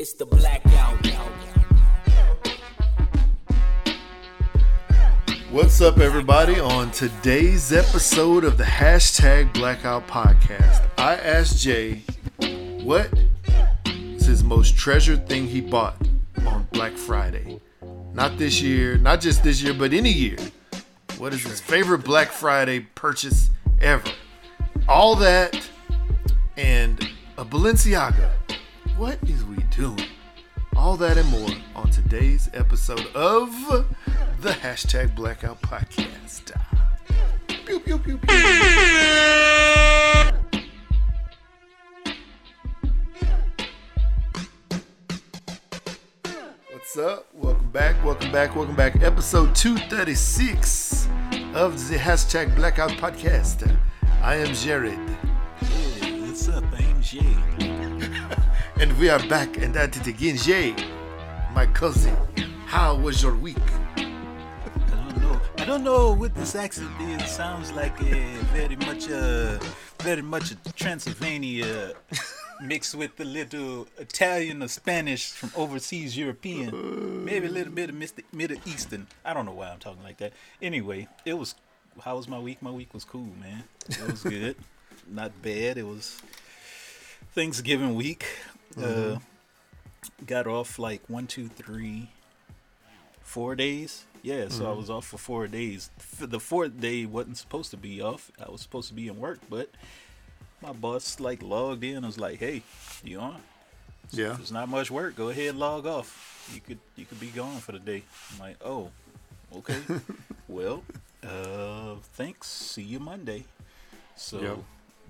It's the blackout. What's up, everybody? On today's episode of the hashtag Blackout Podcast, I asked Jay what is his most treasured thing he bought on Black Friday. Not this year, not just this year, but any year. What is his favorite Black Friday purchase ever? All that and a Balenciaga. What is doing? All that and more on today's episode of the hashtag Blackout Podcast. Pew, pew, pew. What's up? Welcome back, welcome back, welcome back. Episode 236 of the hashtag Blackout Podcast. I am Jared. Hey, what's up? I'm Jay. And we are back and at it again. Jay, my cousin, how was your week? I don't know. I don't know what this accent is. It sounds like a very much uh very much a Transylvania mixed with a little Italian or Spanish from overseas European. Maybe a little bit of Mid- Middle Eastern. I don't know why I'm talking like that. Anyway, it was how was my week? My week was cool, man. It was good. Not bad. It was Thanksgiving week. Uh got off like one, two, three, four days. Yeah, so I was off for four days. The fourth day wasn't supposed to be off. I was supposed to be in work, but my boss like logged in. and was like, "Hey, you on? Yeah. There's not much work. Go ahead, log off. You could you could be gone for the day." I'm like, "Oh, okay. well, uh, thanks. See you Monday." So, Yep.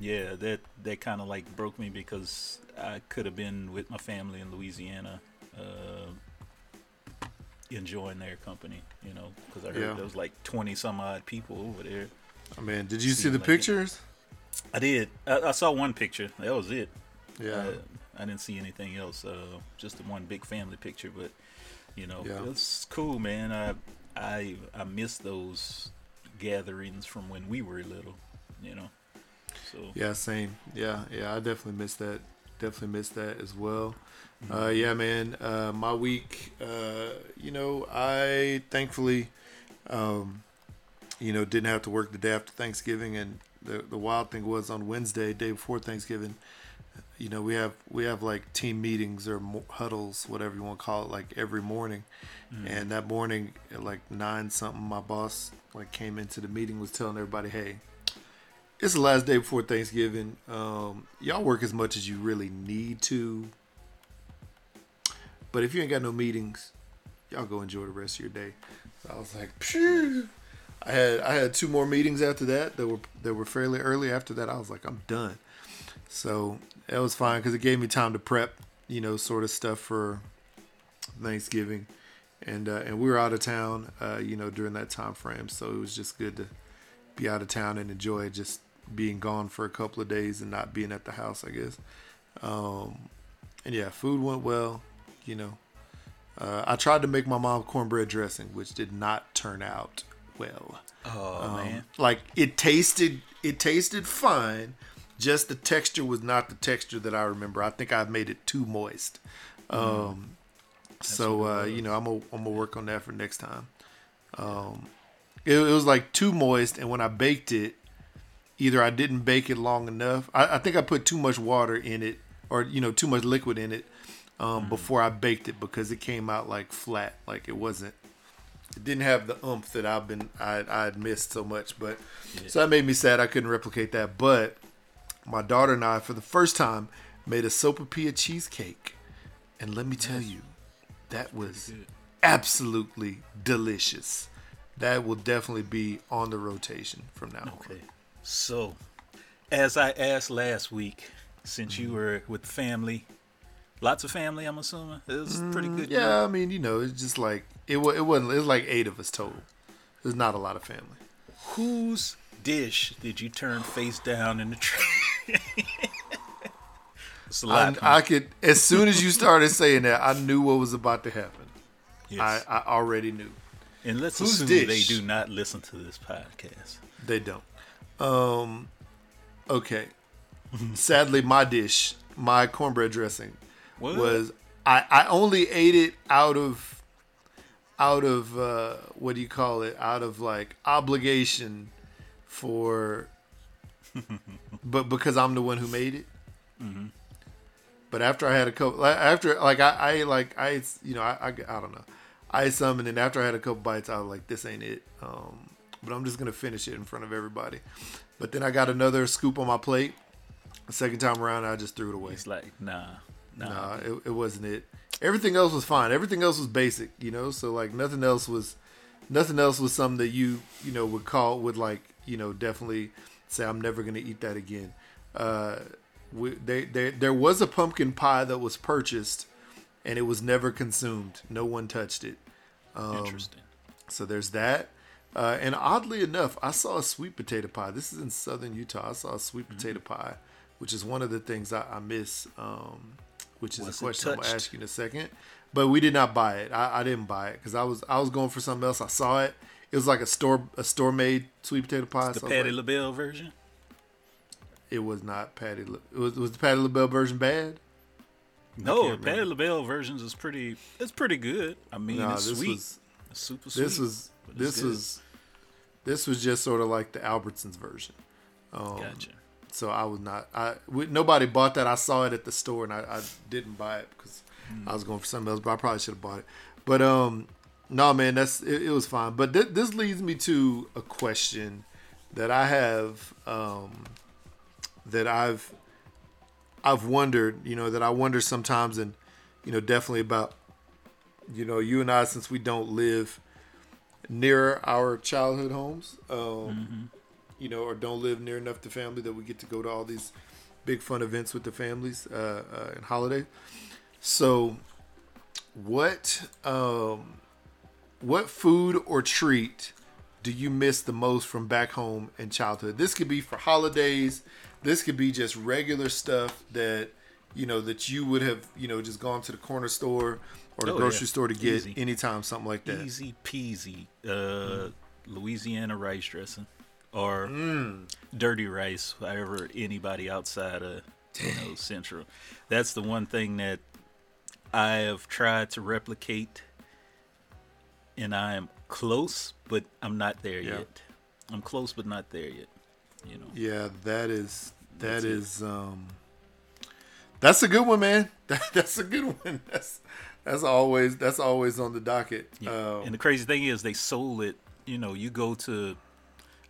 Yeah, that that kind of like broke me because I could have been with my family in Louisiana. Uh, enjoying their company, you know, because I heard Yeah. there was like twenty some odd people over there. I mean, did you see the like it. pictures? I did. I, I saw one picture. That was it. Yeah. Uh, I didn't see anything else. Uh, just the one big family picture, but you know, Yeah. it's cool, man. I I I miss those gatherings from when we were little. You know, so Yeah, same. Yeah, yeah, I definitely missed that. Definitely missed that as well. Uh, yeah, man. Uh, my week, uh, you know, I thankfully, um, you know, didn't have to work the day after Thanksgiving. And the the wild thing was on Wednesday, day before Thanksgiving, you know, we have we have like team meetings or mo- huddles, whatever you want to call it, like every morning. And that morning, at like nine something, my boss like came into the meeting was telling everybody, hey it's the last day before Thanksgiving. Um, y'all work as much as you really need to. But if you ain't got no meetings, y'all go enjoy the rest of your day. So I was like, Phew. I had I had two more meetings after that that were that were fairly early. After that, I was like, I'm done. So that was fine because it gave me time to prep, you know, sort of stuff for Thanksgiving, and uh, and we were out of town, uh, you know, during that time frame. So it was just good to be out of town and enjoy just being gone for a couple of days and not being at the house, I guess. Um, and yeah, food went well, you know. Uh, I tried to make my mom cornbread dressing, which did not turn out well. oh Um, man, Like it tasted, it tasted fine. Just the texture was not the texture that I remember. I think I made it too moist. Um, so uh, you know, I'm gonna I'm gonna work on that for next time. Um, it, it was like too moist, and when I baked it, either I didn't bake it long enough. I, I think I put too much water in it, or you know, too much liquid in it um, before I baked it because it came out like flat, like it wasn't. It didn't have the oomph that I've been I I had missed so much, but so that made me sad. I couldn't replicate that, but my daughter and I, for the first time, made a sopapilla cheesecake, and let me tell you, that was absolutely delicious. That will definitely be on the rotation from now on. So, as I asked last week, since you were with family, lots of family, I'm assuming it was pretty good. Mm, Yeah, I mean, you know, it's just like it. wa- It wasn't. It was like eight of us total. There's not a lot of family. Whose dish did you turn face down in the tray? it's a lot. I, I could as soon as you started saying that, I knew what was about to happen. yes. I, I already knew. and let's whose assume dish? they do not listen to this podcast. They don't. Um, okay. Sadly, my dish, my cornbread dressing, What? was I I only ate it out of out of uh, what do you call it? Out of like obligation for, but because I'm the one who made it. But after I had a couple, after like I, I like I you know I, I I don't know, I ate some and then after I had a couple bites, I was like, this ain't it. Um, but I'm just gonna finish it in front of everybody. But then I got another scoop on my plate. The second time around, I just threw it away. It's like nah, nah. Nah, it, it wasn't it. Everything else was fine. Everything else was basic, you know. So like nothing else was, nothing else was something that you you know would call would like you know definitely say I'm never gonna eat that again. Uh, we, they, they, there was a pumpkin pie that was purchased, and it was never consumed. No one touched it. Um, Interesting. So there's that. Uh, and oddly enough, I saw a sweet potato pie. This is in southern Utah. I saw a sweet Mm-hmm. potato pie, which is one of the things I, I miss. Um, which is Was a question I'm gonna ask you in a second. But we did not buy it. I, I didn't buy it because I was I was going for something else. I saw it. It was like a store a store made sweet potato pie. The so Patti like, LaBelle version. it was not Patti. La- It was was the Patti LaBelle version bad? No, Patti. LaBelle versions is pretty. It's pretty good. I mean, Nah, it's sweet. was It's super sweet. this was this was this was just sort of like the Albertsons version. Gotcha. So I was not. I we, nobody bought that. I saw it at the store and I, I didn't buy it because I was going for something else. But I probably should have bought it. But um, no man, that's it, it was fine. But th- this leads me to a question that I have um, that I've I've wondered. You know that I wonder sometimes, and you know definitely about you know you and I since we don't live near our childhood homes. Um, you know, or don't live near enough to family that we get to go to all these big fun events with the families uh, uh, and holiday. So, what um, what food or treat do you miss the most from back home in childhood? This could be for holidays. This could be just regular stuff that you know that you would have you know just gone to the corner store or the Oh, grocery yeah. store to get Easy. anytime, something like that. Easy peasy. Uh, Louisiana rice dressing or Mm. dirty rice. However, anybody outside of you know Central. That's the one thing that I have tried to replicate, and I am close, but I'm not there Yeah. yet. I'm close, but not there yet. You know. Yeah, that is that That's is um that's a good one, man. That, that's a good one. That's that's always that's always on the docket. Yeah. Um, and the crazy thing is, they sold it. You know, you go to,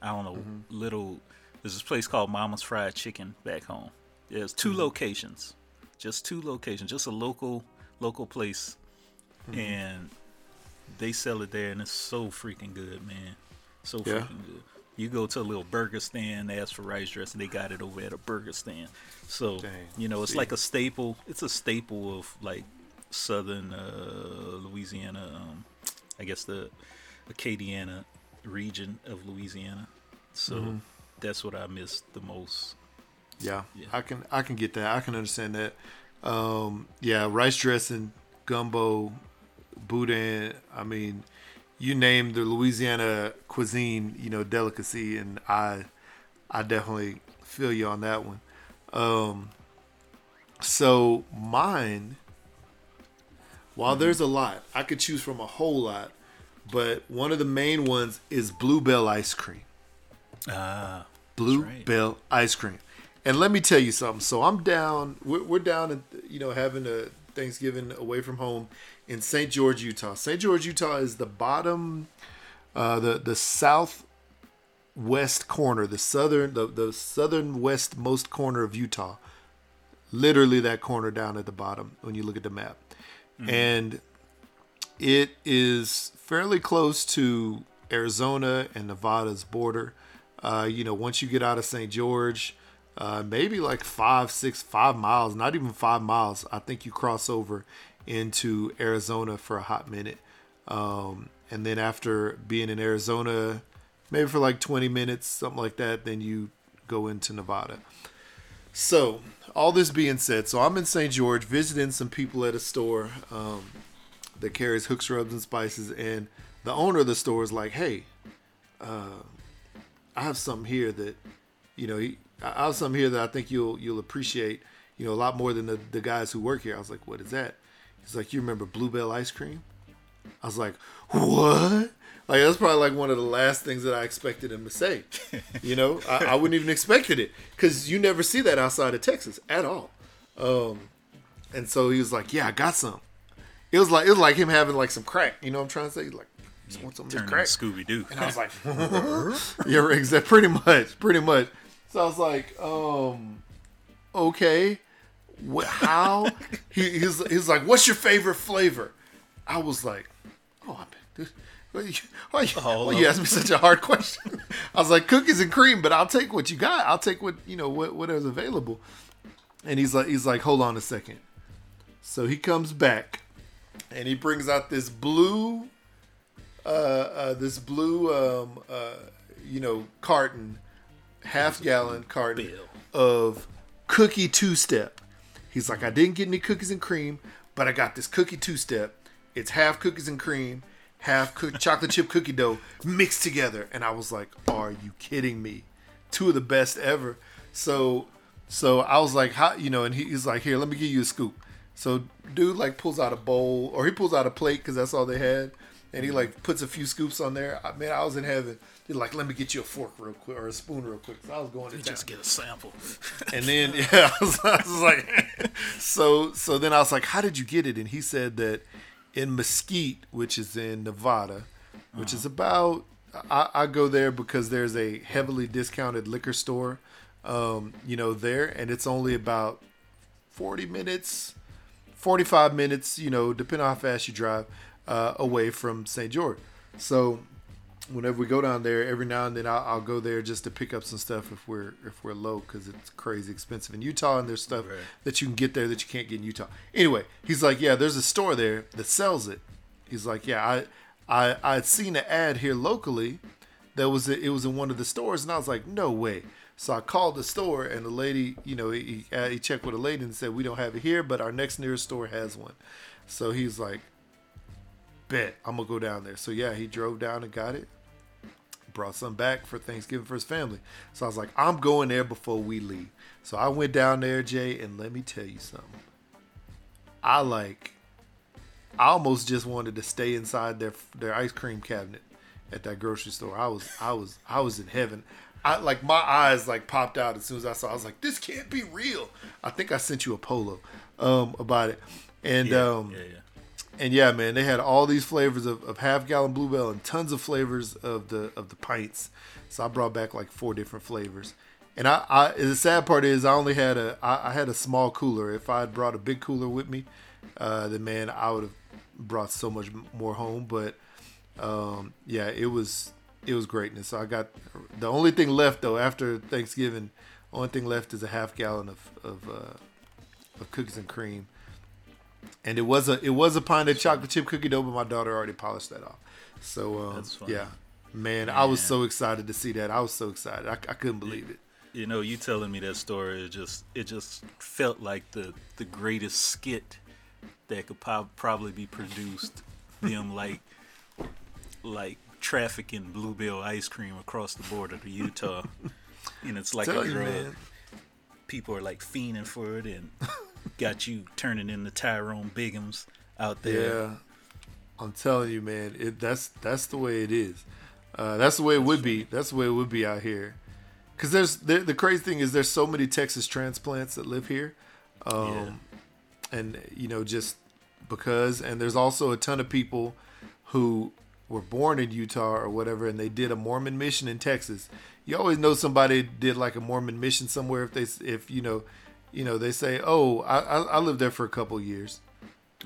I don't know, Mm-hmm. little. There's this place called Mama's Fried Chicken back home. There's 2 Mm-hmm. locations, just two locations, just a local local place, Mm-hmm. and they sell it there, and it's so freaking good, man. So Yeah. freaking good. You go to a little burger stand, ask for rice dressing, they got it over at a burger stand. So Dang. you know, it's See. like a staple. It's a staple of like southern uh, Louisiana. Um, I guess the Acadiana region of Louisiana. So Mm-hmm. that's what I miss the most. yeah, Yeah. I can I can get that. I can understand that. Um, yeah, rice dressing, gumbo, boudin. I mean, you name the Louisiana cuisine, you know, delicacy, and I I definitely feel you on that one. Um, so mine, while there's a lot, I could choose from a whole lot, but one of the main ones is Blue Bell ice cream. Ah, Blue Bell ice cream. And let me tell you something. So I'm down. We're, we're down, and you know, having a Thanksgiving away from home in St. George, Utah. St. George, Utah is the bottom, uh, the the southwest corner, the southern, the the southern westmost corner of Utah. Literally that corner down at the bottom when you look at the map, and it is fairly close to Arizona and Nevada's border. Uh, you know, once you get out of St. George, uh, maybe like five, six, five miles, not even five miles, I think you cross over into Arizona for a hot minute. Um, and then after being in Arizona, maybe for like 20 minutes, something like that, then you go into Nevada. So, all this being said, so I'm in St. George visiting some people at a store um, that carries hooks, rubs, and spices, and the owner of the store is like, "Hey, uh, I have something here that, you know, I have something here that I think you'll you'll appreciate, you know, a lot more than the, the guys who work here." I was like, "What is that?" He's like, you remember Blue Bell ice cream? I was like, what? Like that's probably like one of the last things that I expected him to say. You know, I, I wouldn't even expected it because you never see that outside of Texas at all. Um, and so he was like, "Yeah, I got some." It was like it was like him having like some crack. You know what I'm trying to say? Like, just want some of this crack. Scooby Doo. And I was like, yeah, exactly. Pretty much, pretty much. So I was like, um, okay, how? he, he's he's like, what's your favorite flavor? I was like, oh, I bet. Why you, why, you, Oh, why you asked me such a hard question? I was like, cookies and cream, but I'll take what you got. I'll take what you know, what whatever's available. And he's like, he's like, hold on a second. So he comes back, and he brings out this blue uh, uh, this blue, um, uh, you know, carton, half gallon carton bill. of cookie two step. He's like, I didn't get any cookies and cream, but I got this cookie two step. It's half cookies and cream, half cook- chocolate chip cookie dough mixed together. And I was like, Are you kidding me? Two of the best ever. So, so I was like, How, you know, and he, he's like, Here, let me give you a scoop. So, dude, like, pulls out a bowl or he pulls out a plate because that's all they had and he like puts a few scoops on there. I, man, I was in heaven. He's like, let me get you a fork real quick or a spoon real quick. So I was going to. Just get a sample. And then yeah, I was, I was like, so so then I was like, how did you get it? And he said that in Mesquite, which is in Nevada, which is about I, I go there because there's a heavily discounted liquor store, um, you know, there, and it's only about forty minutes, forty five minutes, you know, depending on how fast you drive, uh, away from St. George. So whenever we go down there, every now and then I'll, I'll go there just to pick up some stuff if we're if we're low because it's crazy expensive in Utah and there's stuff Right. that you can get there that you can't get in Utah. Anyway, he's like, yeah, there's a store there that sells it. He's like, yeah, I I I'd seen an ad here locally that was it was in one of the stores and I was like, no way. So I called the store and the lady, you know, he, he, he checked with a lady and said we don't have it here, but our next nearest store has one. So he's like, bet I'm gonna go down there. So yeah, he drove down and got it brought some back for Thanksgiving for his family. So I was like, I'm going there before we leave. So I went down there, Jay, and let me tell you something. I like, I almost just wanted to stay inside their their ice cream cabinet at that grocery store. I was I was I was in heaven. I like my eyes like popped out as soon as I saw. I was like, this can't be real. I think I sent you a polo um, about it, and Yeah, um, yeah, yeah. And yeah, man, they had all these flavors of, of half gallon bluebell and tons of flavors of the of the pints. So I brought back like four different flavors. And I, I the sad part is I only had a I, I had a small cooler. If I had brought a big cooler with me, uh, then man, I would have brought so much more home. But um, yeah, it was it was greatness. So I got the only thing left though after Thanksgiving. Only thing left is a half gallon of of, uh, of cookies and cream and it was a it was a pint of chocolate chip cookie dough, but my daughter already polished that off. So um, That's yeah, man, I was so excited to see that. I was so excited. I, I couldn't believe it. You know, you telling me that story, it just it just felt like the the greatest skit that could po- probably be produced. Them like like trafficking bluebell ice cream across the border to Utah, and it's like Tell a you, drug. man. People are like fiending for it, and got you turning into Tyrone Biggums out there. Yeah, I'm telling you, man. It that's that's the way it is. Uh, that's the way it would be. That's the way it would be out here. Cause there's the, the crazy thing is there's so many Texas transplants that live here, um, and you know just because. And there's also a ton of people who were born in Utah or whatever, and they did a Mormon mission in Texas. You always know somebody did like a Mormon mission somewhere if they if you know, you know they say, oh, I I, I lived there for a couple years.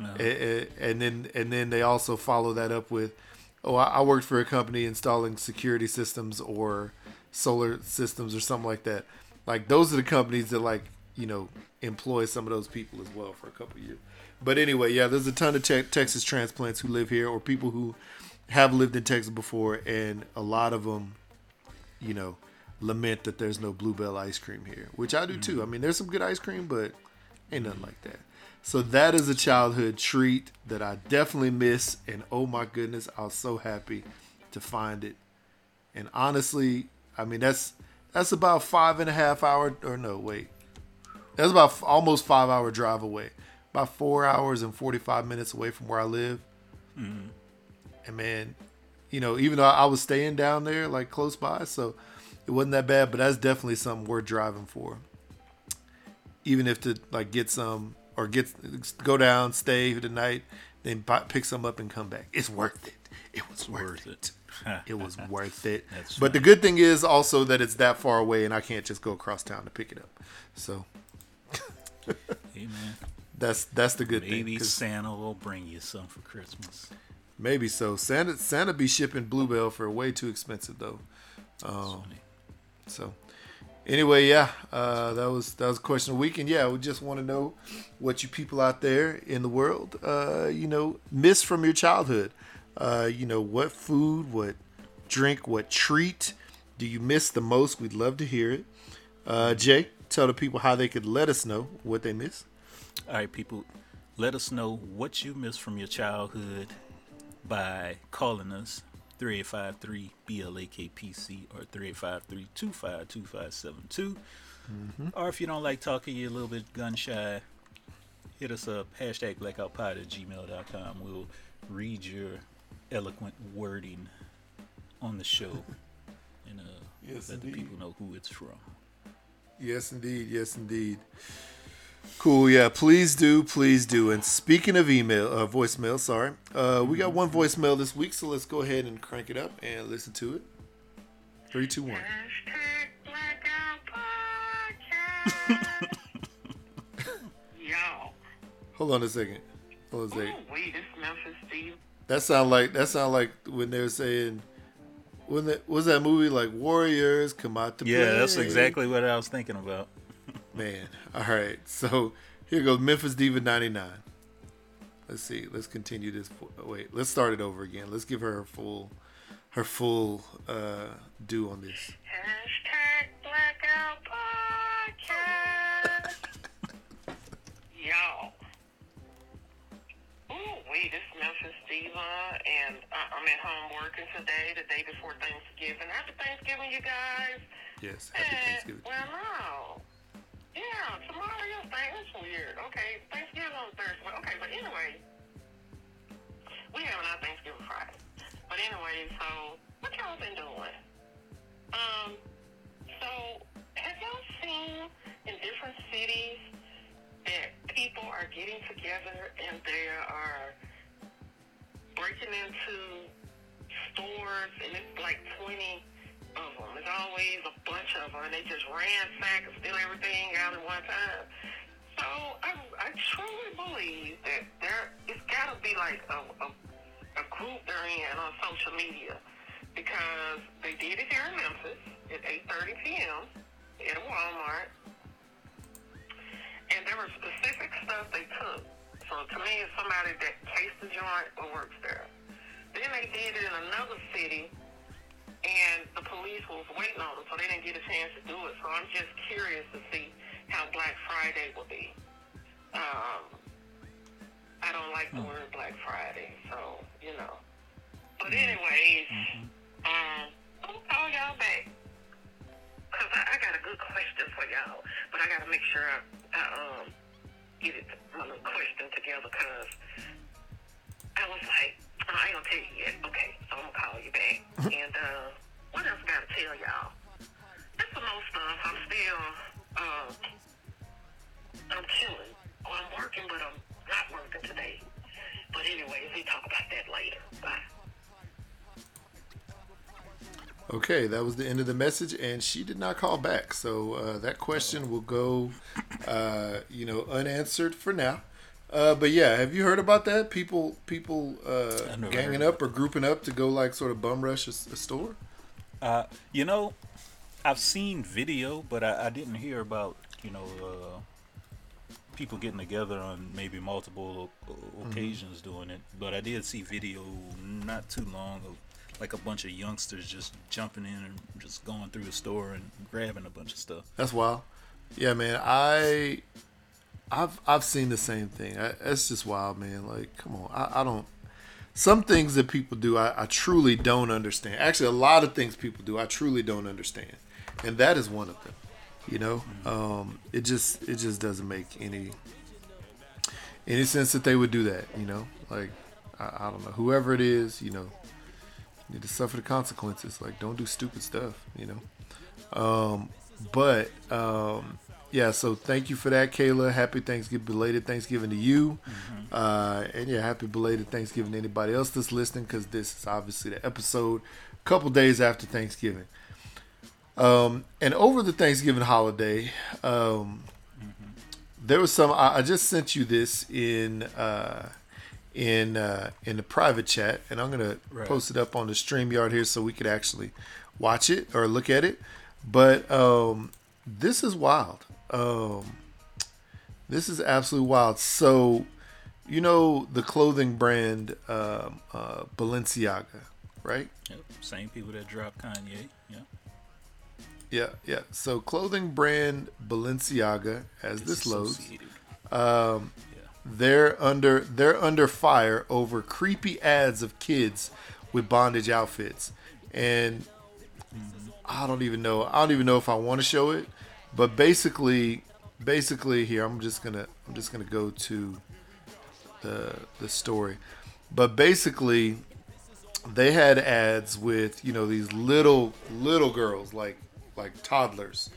Uh, A- a- and then and then they also follow that up with, oh, I I worked for a company installing security systems or solar systems or something like that. Like those are the companies that like you know employ some of those people as well for a couple of years. But anyway, yeah, there's a ton of te- Texas transplants who live here or people who have lived in Texas before, and a lot of them, you know, lament that there's no Blue Bell ice cream here, which I do too. I mean, there's some good ice cream, but ain't nothing like that. So that is a childhood treat that I definitely miss, and oh my goodness, I was so happy to find it. And honestly, I mean that's that's about five and a half hour or no wait, that's about f- almost five hour drive away. about four hours and 45 minutes away from where I live. Mm-hmm. And man, you know, even though I was staying down there, like close by, so it wasn't that bad. But that's definitely something worth driving for. Even if to like get some or get go down, stay for the night, then buy, pick some up and come back. It's worth it. It was worth, worth it. it. it was worth it. That's but the good thing is also that it's that far away, and I can't just go across town to pick it up. So Hey man, that's that's the good thing. Maybe Santa will bring you some for Christmas. Maybe so. Santa Santa be shipping Blue Bell for way too expensive though. Um, so anyway, yeah, uh, that was that was a question of the week, and yeah, we just want to know what you people out there in the world, uh, you know, miss from your childhood. Uh, you know, what food, what drink, what treat do you miss the most? We'd love to hear it. Uh, Jay, tell the people how they could let us know what they miss. All right, people, let us know what you miss from your childhood by calling us 3853 BLAKPC or 3853 252572. Or if you don't like talking, you're a little bit gun shy, hit us up, hashtag blackoutpod at gmail.com. We'll read your eloquent wording on the show and uh, Yes, let the people know who it's from. Yes, indeed. Yes, indeed. Cool. Yeah. Please do. Please do. And speaking of email, uh, voicemail. Sorry, uh, we got one voicemail this week, so let's go ahead and crank it up and listen to it. Three, two, one. Hashtag Blackout Podcast. Yo. Hold on a second. Hold on a Ooh, second. wait, this Memphis Diva. That sound like that sound like when they were saying, when that was that movie like Warriors come out to Yeah, that's exactly what I was thinking about. Man, all right. So here goes Memphis Diva 99. Let's see. Let's continue this. oh, Wait, let's start it over again. Let's give her her full, her full uh, do on this. Hashtag Blackout Podcast. Yo. Ooh, wait, this Memphis Diva, and I- I'm at home working today, the day before Thanksgiving. Happy Thanksgiving, you guys. Yes. Happy Eh, Thanksgiving. Well, no. Yeah, tomorrow is Thanksgiving. That's weird. Okay, Thanksgiving on Thursday. Okay, but anyway, we having our Thanksgiving Friday. But anyway, so what y'all been doing? Um, so have y'all seen in different cities that people are getting together and they are breaking into stores and it's like 20 of them. There's always a bunch of them, and they just ransack and steal everything out at one time. So I, I truly believe that there, it's got to be like a, a, a group they're in on social media because they did it here in Memphis at 8:30 p.m. at a Walmart, and there were specific stuff they took. So to me, it's somebody that tastes the joint or works there. Then they did it in another city waiting on them, so they didn't get a chance to do it. So I'm just curious to see how Black Friday will be. Um, I don't like the word Black Friday, so you know. But anyways, um, I'll call y'all back because I, I got a good question for y'all, but I got to make sure I, I um get it my little question together because I was like, oh, I ain't gonna tell you yet. Okay, so I'm gonna call you back. and uh, what else I gotta tell y'all? That's some more stuff. I'm still, uh, I'm chilling. Oh, I'm working, but I'm not working today. But anyways, we talk about that later. Bye. Okay, that was the end of the message, and she did not call back. So uh, that question will go, uh, you know, unanswered for now. Uh, but yeah, have you heard about that? People, people uh, ganging up or grouping up to go like sort of bum rush a store. Uh, you know, I've seen video, but I, I didn't hear about you know uh, people getting together on maybe multiple o- Mm-hmm. occasions doing it. But I did see video not too long of like a bunch of youngsters just jumping in and just going through the store and grabbing a bunch of stuff. That's wild. Yeah, man. I, I've I've seen the same thing. I, it's just wild, man. Like, come on. I, I don't. Some things that people do, I, I truly don't understand. Actually, a lot of things people do, I truly don't understand, and that is one of them. You know, um, it just it just doesn't make any any sense that they would do that. You know, like I, I don't know, whoever it is, you know, you need to suffer the consequences. Like, don't do stupid stuff. You know. Um, but um, yeah, so thank you for that, Kayla. Happy Thanksgiving, belated Thanksgiving to you, uh, and yeah, happy belated Thanksgiving to anybody else that's listening, because this is obviously the episode a couple days after Thanksgiving. Um, and over the Thanksgiving holiday, um, there was some. I, I just sent you this in uh, in uh, in the private chat, and I'm gonna Right. post it up on the Streamyard here so we could actually watch it or look at it. But um, this is wild. Um, this is absolutely wild. So, you know the clothing brand um, uh, Balenciaga, right? Yep. Same people that dropped Kanye. Yeah. Yeah, yeah. So clothing brand Balenciaga, as this loads, um, Yeah. they're under they're under fire over creepy ads of kids with bondage outfits, and I don't even know. I don't even know if I want to show it, but basically, basically here I'm just gonna I'm just gonna go to the the story, but basically they had ads with you know these little little girls like like toddlers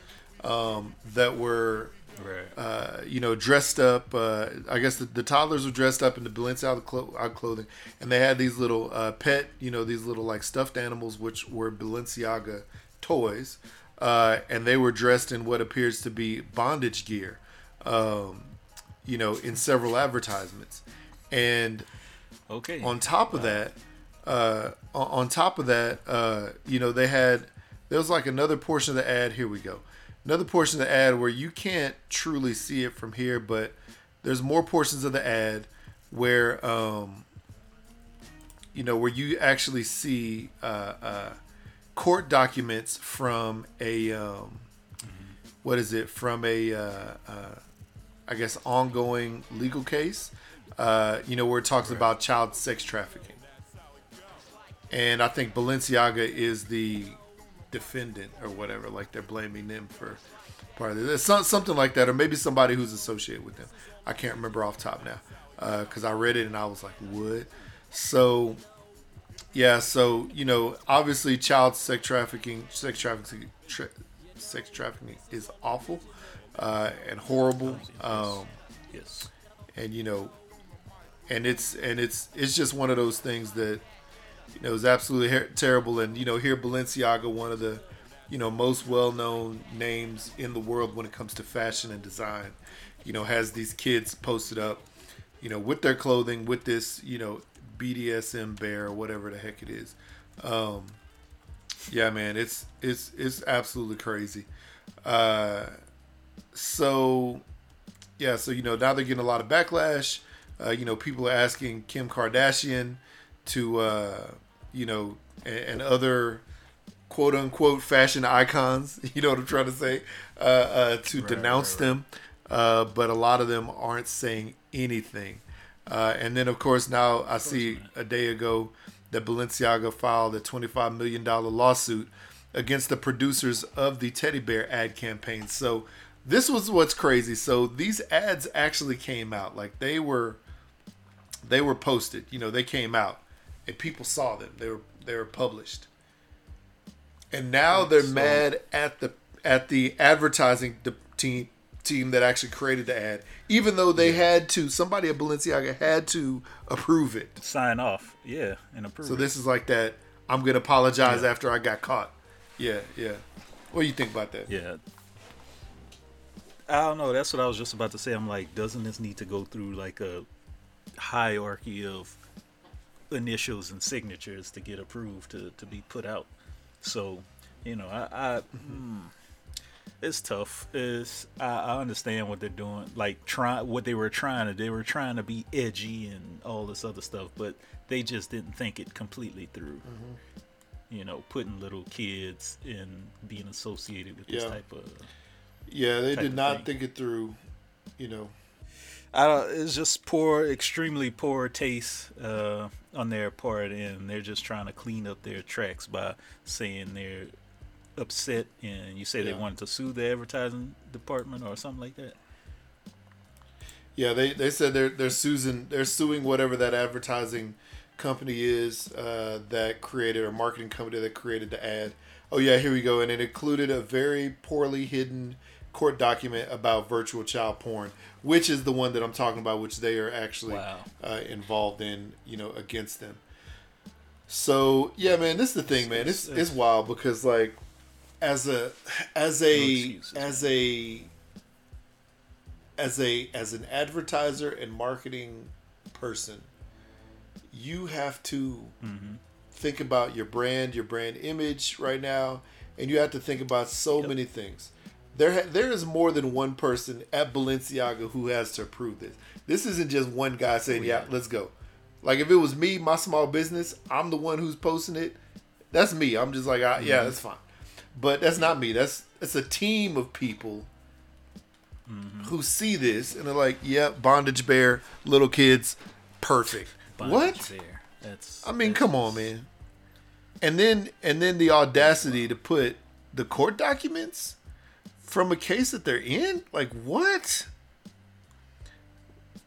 um, that were Right. uh, you know, dressed up. Uh, I guess the, the toddlers were dressed up in the Balenciaga clo- uh, clothing, and they had these little uh, pet, you know, these little like stuffed animals, which were Balenciaga toys, uh, and they were dressed in what appears to be bondage gear, um, you know, in several advertisements, and okay. on top of that, uh, on top of that, uh, you know, they had there was like another portion of the ad. Here we go, another portion of the ad where you can't truly see it from here, but there's more portions of the ad where, um, you know, where you actually see uh, uh, court documents from a um, what is it from a uh, uh, I guess ongoing legal case. Uh, you know, where it talks about child sex trafficking. And I think Balenciaga is the defendant or whatever. Like they're blaming them for part of this. It's some- something like that, or maybe somebody who's associated with them. I can't remember off top now because I read it and I was like, what? So, yeah. So you know, obviously, child sex trafficking, sex trafficking, tra- sex trafficking is awful uh, and horrible. Um, yes. and you know and it's and it's it's just one of those things that you know is absolutely her- terrible and you know here balenciaga one of the you know most well-known names in the world when it comes to fashion and design you know has these kids posted up you know with their clothing with this you know bdsm bear or whatever the heck it is um yeah man it's it's it's absolutely crazy uh so yeah, so you know now they're getting a lot of backlash. Uh, you know, people are asking Kim Kardashian to, uh, you know, and, and other quote unquote fashion icons. You know what I'm trying to say? Uh, uh, to Right, denounce right, right. them, uh, but a lot of them aren't saying anything. Uh, and then of course now I see a day ago that Balenciaga filed a 25 million dollar lawsuit against the producers of the teddy bear ad campaign. So this was what's crazy. So these ads actually came out. Like they were they were posted, you know, they came out and people saw them. They were they were published. And now they're So- mad at the at the advertising de- team team that actually created the ad, even though they had to somebody at Balenciaga had to approve it. Sign off. Yeah, and approve. So it. this is like that. I'm gonna apologize Yeah. after I got caught. Yeah, yeah. What do you think about that? Yeah. I don't know. That's what I was just about to say. I'm like, doesn't this need to go through like a hierarchy of initials and signatures to get approved to, to be put out? So, you know, I, I hmm, it's tough. It's I, I understand what they're doing. Like try what they were trying to. They were trying to be edgy and all this other stuff, but they just didn't think it completely through. You know, putting little kids and being associated with this type of Yeah, they did not think it through. You know. I don't, it's just poor, extremely poor taste uh, on their part, and they're just trying to clean up their tracks by saying they're upset. And you say Yeah. they wanted to sue the advertising department or something like that. Yeah, they, they said they're they're suing they're suing whatever that advertising company is uh, that created or marketing company that created the ad. Oh yeah, here we go, and it included a very poorly hidden court document about virtual child porn, which is the one that I'm talking about, which they are actually Wow. uh, involved in, you know, against them. So yeah, man, this is the thing, man. It's it's wild because like as a as a excuses, as a as a as an advertiser and marketing person, you have to mm-hmm. think about your brand, your brand image right now, and you have to think about so many things. There, ha- there is more than one person at Balenciaga who has to approve this. This isn't just one guy saying, oh, "Yeah, let's go." Like if it was me, my small business, I'm the one who's posting it. That's me. I'm just like, I, yeah, mm-hmm. that's fine. But that's not me. That's it's a team of people who see this and they're like, "Yeah, bondage bear, little kids, perfect." Bondage what? Bear. That's. I mean, that's- come on, man. And then and then the audacity to put the court documents from a case that they're in? Like what?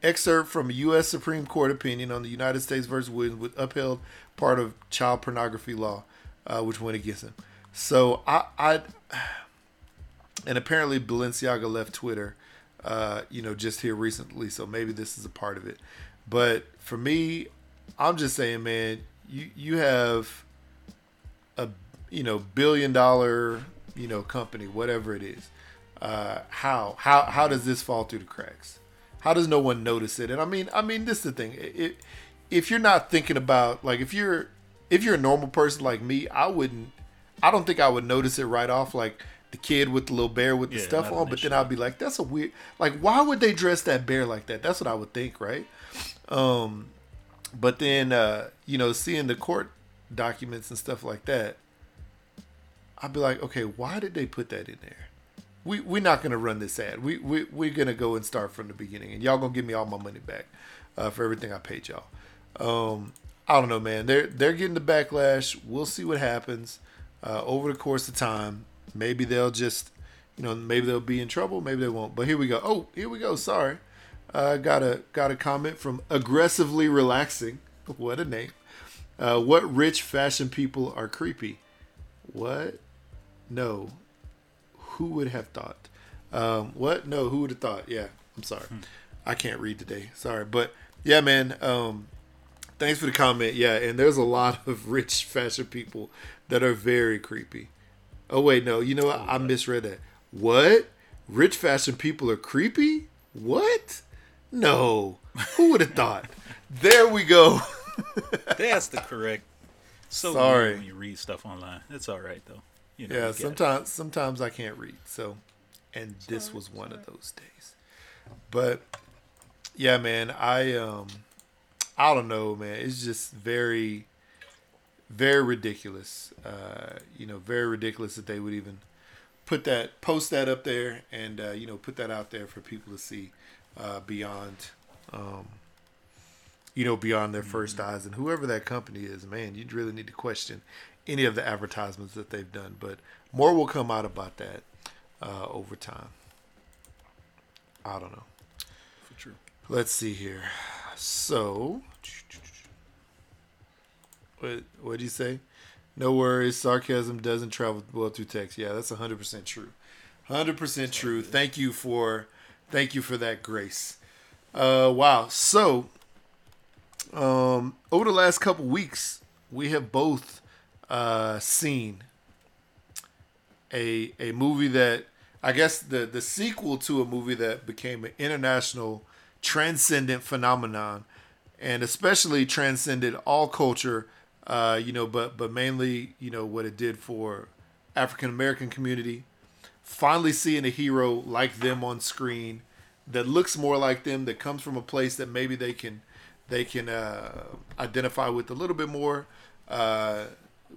Excerpt from a U.S. Supreme Court opinion on the United States versus Williams would upheld part of child pornography law, uh, which went against him. So I, I, and apparently Balenciaga left Twitter, uh, you know, just here recently. So maybe this is a part of it. But for me, I'm just saying, man, you you have a you know billion dollar you know company, whatever it is. Uh, how how how does this fall through the cracks? How does no one notice it? And I mean, I mean, this is the thing. It, if you're not thinking about like if you're if you're a normal person like me, I wouldn't. I don't think I would notice it right off, like the kid with the little bear with the Yeah, stuff on. But then I'd be like, that's a weird. Like, why would they dress that bear like that? That's what I would think, right? Um, but then uh, you know, seeing the court documents and stuff like that, I'd be like, okay, why did they put that in there? We we're not gonna run this ad. We we we're gonna go and start from the beginning, and y'all gonna give me all my money back uh, for everything I paid y'all. Um, I don't know, man. They're they're getting the backlash. We'll see what happens uh, over the course of time. Maybe they'll just, you know, maybe they'll be in trouble. Maybe they won't. But here we go. Oh, here we go. Sorry, uh, got a got a comment from aggressively relaxing. What a name. Uh, what rich fashion people are creepy? What? No. Who would have thought? Um, what? No, who would have thought? Yeah, I'm sorry. I can't read today. Sorry. But yeah, man. Um, thanks for the comment. Yeah, and there's a lot of rich fashion people that are very creepy. Oh, wait, no. You know what? I misread that. What? Rich fashion people are creepy? What? No. Who would have thought? There we go. That's the correct. So Sorry. when you read stuff online. It's all right though. You know, Yeah, we got it. sometimes sometimes I can't read. So, and this was one of those days. But yeah, man, I um, I don't know, man. It's just very, very ridiculous. Uh, you know, very ridiculous that they would even put that post that up there and uh, you know put that out there for people to see uh, beyond. Um, you know, beyond their first eyes, and whoever that company is, man, you'd really need to question any of the advertisements that they've done. But more will come out about that uh, over time. I don't know. Let's see here. So, what what do you say? No worries. Sarcasm doesn't travel well through text. Yeah, that's hundred percent true. Hundred percent true. Thank you for thank you for that grace. Uh, wow. So, um, over the last couple weeks, we have both uh, seen a a movie that I guess the the sequel to a movie that became an international transcendent phenomenon, and especially transcended all culture. Uh, you know, but but mainly you know what it did for African American community. Finally seeing a hero like them on screen that looks more like them, that comes from a place that maybe they can they can uh, identify with a little bit more. Uh,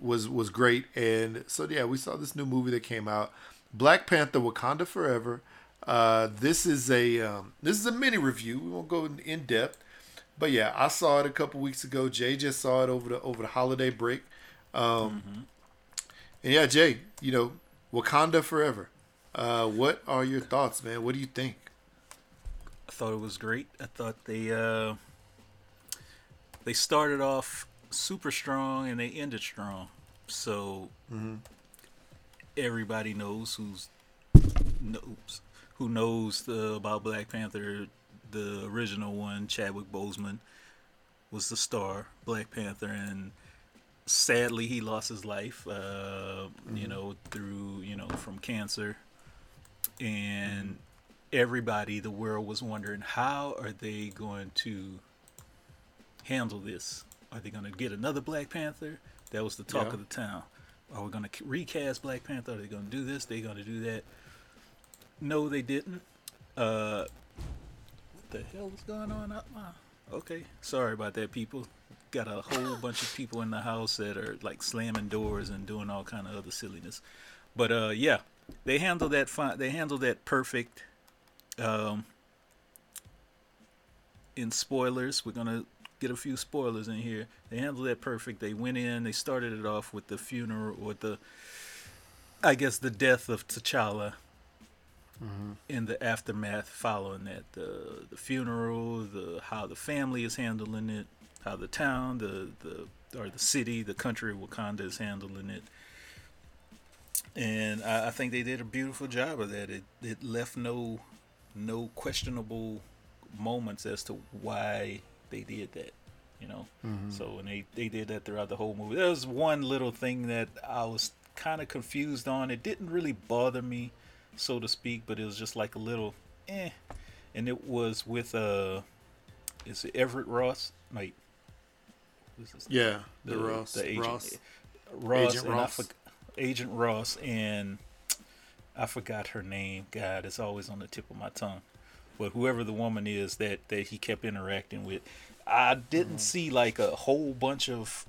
was was great, and so yeah, we saw this new movie that came out, Black Panther: Wakanda Forever. Uh, this is a um, this is a mini review. We won't go in, in depth, but yeah, I saw it a couple weeks ago. Jay just saw it over the over the holiday break. Um, And yeah, Jay, you know, Wakanda Forever. Uh, what are your thoughts, man? What do you think? I thought it was great. I thought they uh, they started off super strong and they ended strong. So everybody knows who's knows who knows the, about Black Panther. The original one, Chadwick Boseman, was the star Black Panther, and sadly he lost his life. Uh, You know, through you know from cancer, and everybody, the world was wondering how are they going to handle this? Are they going to get another Black Panther? That was the talk Yeah. of the town. Are we going to recast Black Panther? Are they going to do this? They going to do that? No, they didn't. Uh, what the hell is going on out now? Okay, sorry about that, people. Got a whole bunch of people in the house that are like slamming doors and doing all kind of other silliness. But uh, yeah, they handle that fine. They handle that perfect. Um, in spoilers, we're gonna get a few spoilers in here. They handled that perfect. They went in. They started it off with the funeral, with the, I guess, the death of T'Challa. In the aftermath, following that, the the funeral, the how the family is handling it, how the town, the the or the city, the country of Wakanda is handling it and I, I think they did a beautiful job of that. It it left no no questionable moments as to why they did that. You know, mm-hmm. so and they they did that throughout the whole movie. There was one little thing that I was kind of confused on. It didn't really bother me, so to speak, but it was just like a little eh. And it was with uh, is it Everett Ross? Wait, Yeah, the, Ross. the agent, Ross. Ross, Agent and I Ross. forg- Agent Ross, and I forgot her name. God, it's always on the tip of my tongue. But whoever the woman is that that he kept interacting with, I didn't Mm-hmm. see like a whole bunch of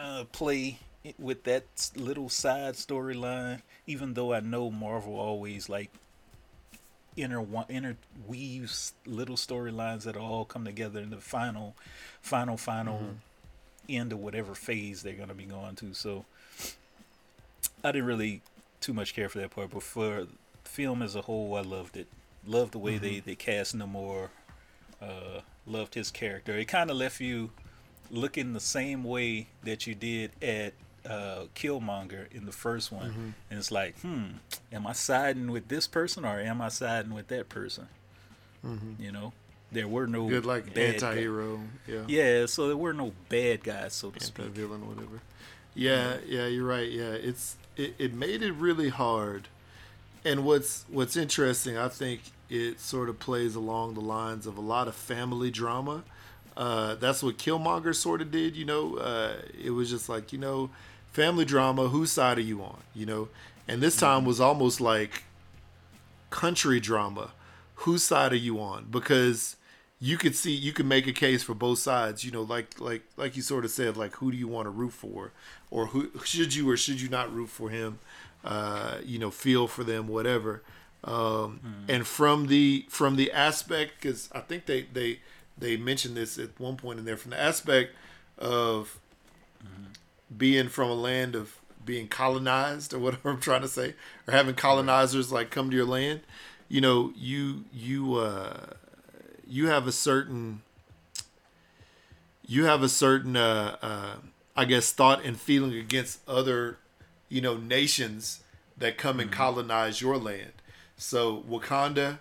uh, play i- with that little side storyline. Even though I know Marvel always like inter interweaves little storylines that all come together in the final, final, final Mm-hmm. end of whatever phase they're going to be going to. So I didn't really too much care for that part, but for the film as a whole, I loved it. Loved the way they they cast Namor. Uh, loved his character. It kind of left you looking the same way that you did at uh, Killmonger in the first one, Mm-hmm. and it's like, hmm, am I siding with this person or am I siding with that person? You know, there were no Mm-hmm. Good like bad anti-hero. Yeah. Yeah, so there were no bad guys, so to speak. anti-villain, whatever. Yeah, yeah, you're right. Yeah, it's it, it made it really hard. And what's what's interesting, I think it sort of plays along the lines of a lot of family drama. Uh, that's what Killmonger sort of did, you know. Uh, it was just like, you know, family drama. Whose side are you on, you know? And this time was almost like country drama. Whose side are you on? Because you could see you could make a case for both sides. You know, like like like you sort of said, like who do you want to root for, or who should you or should you not root for him? Uh, you know, feel for them, whatever. Um, And from the from the aspect, because I think they they they mentioned this at one point in there, from the aspect of being from a land of being colonized or whatever I'm trying to say, or having colonizers like come to your land, you know, you you uh, you have a certain you have a certain uh, uh, I guess thought and feeling against other you know nations that come and colonize your land. So Wakanda,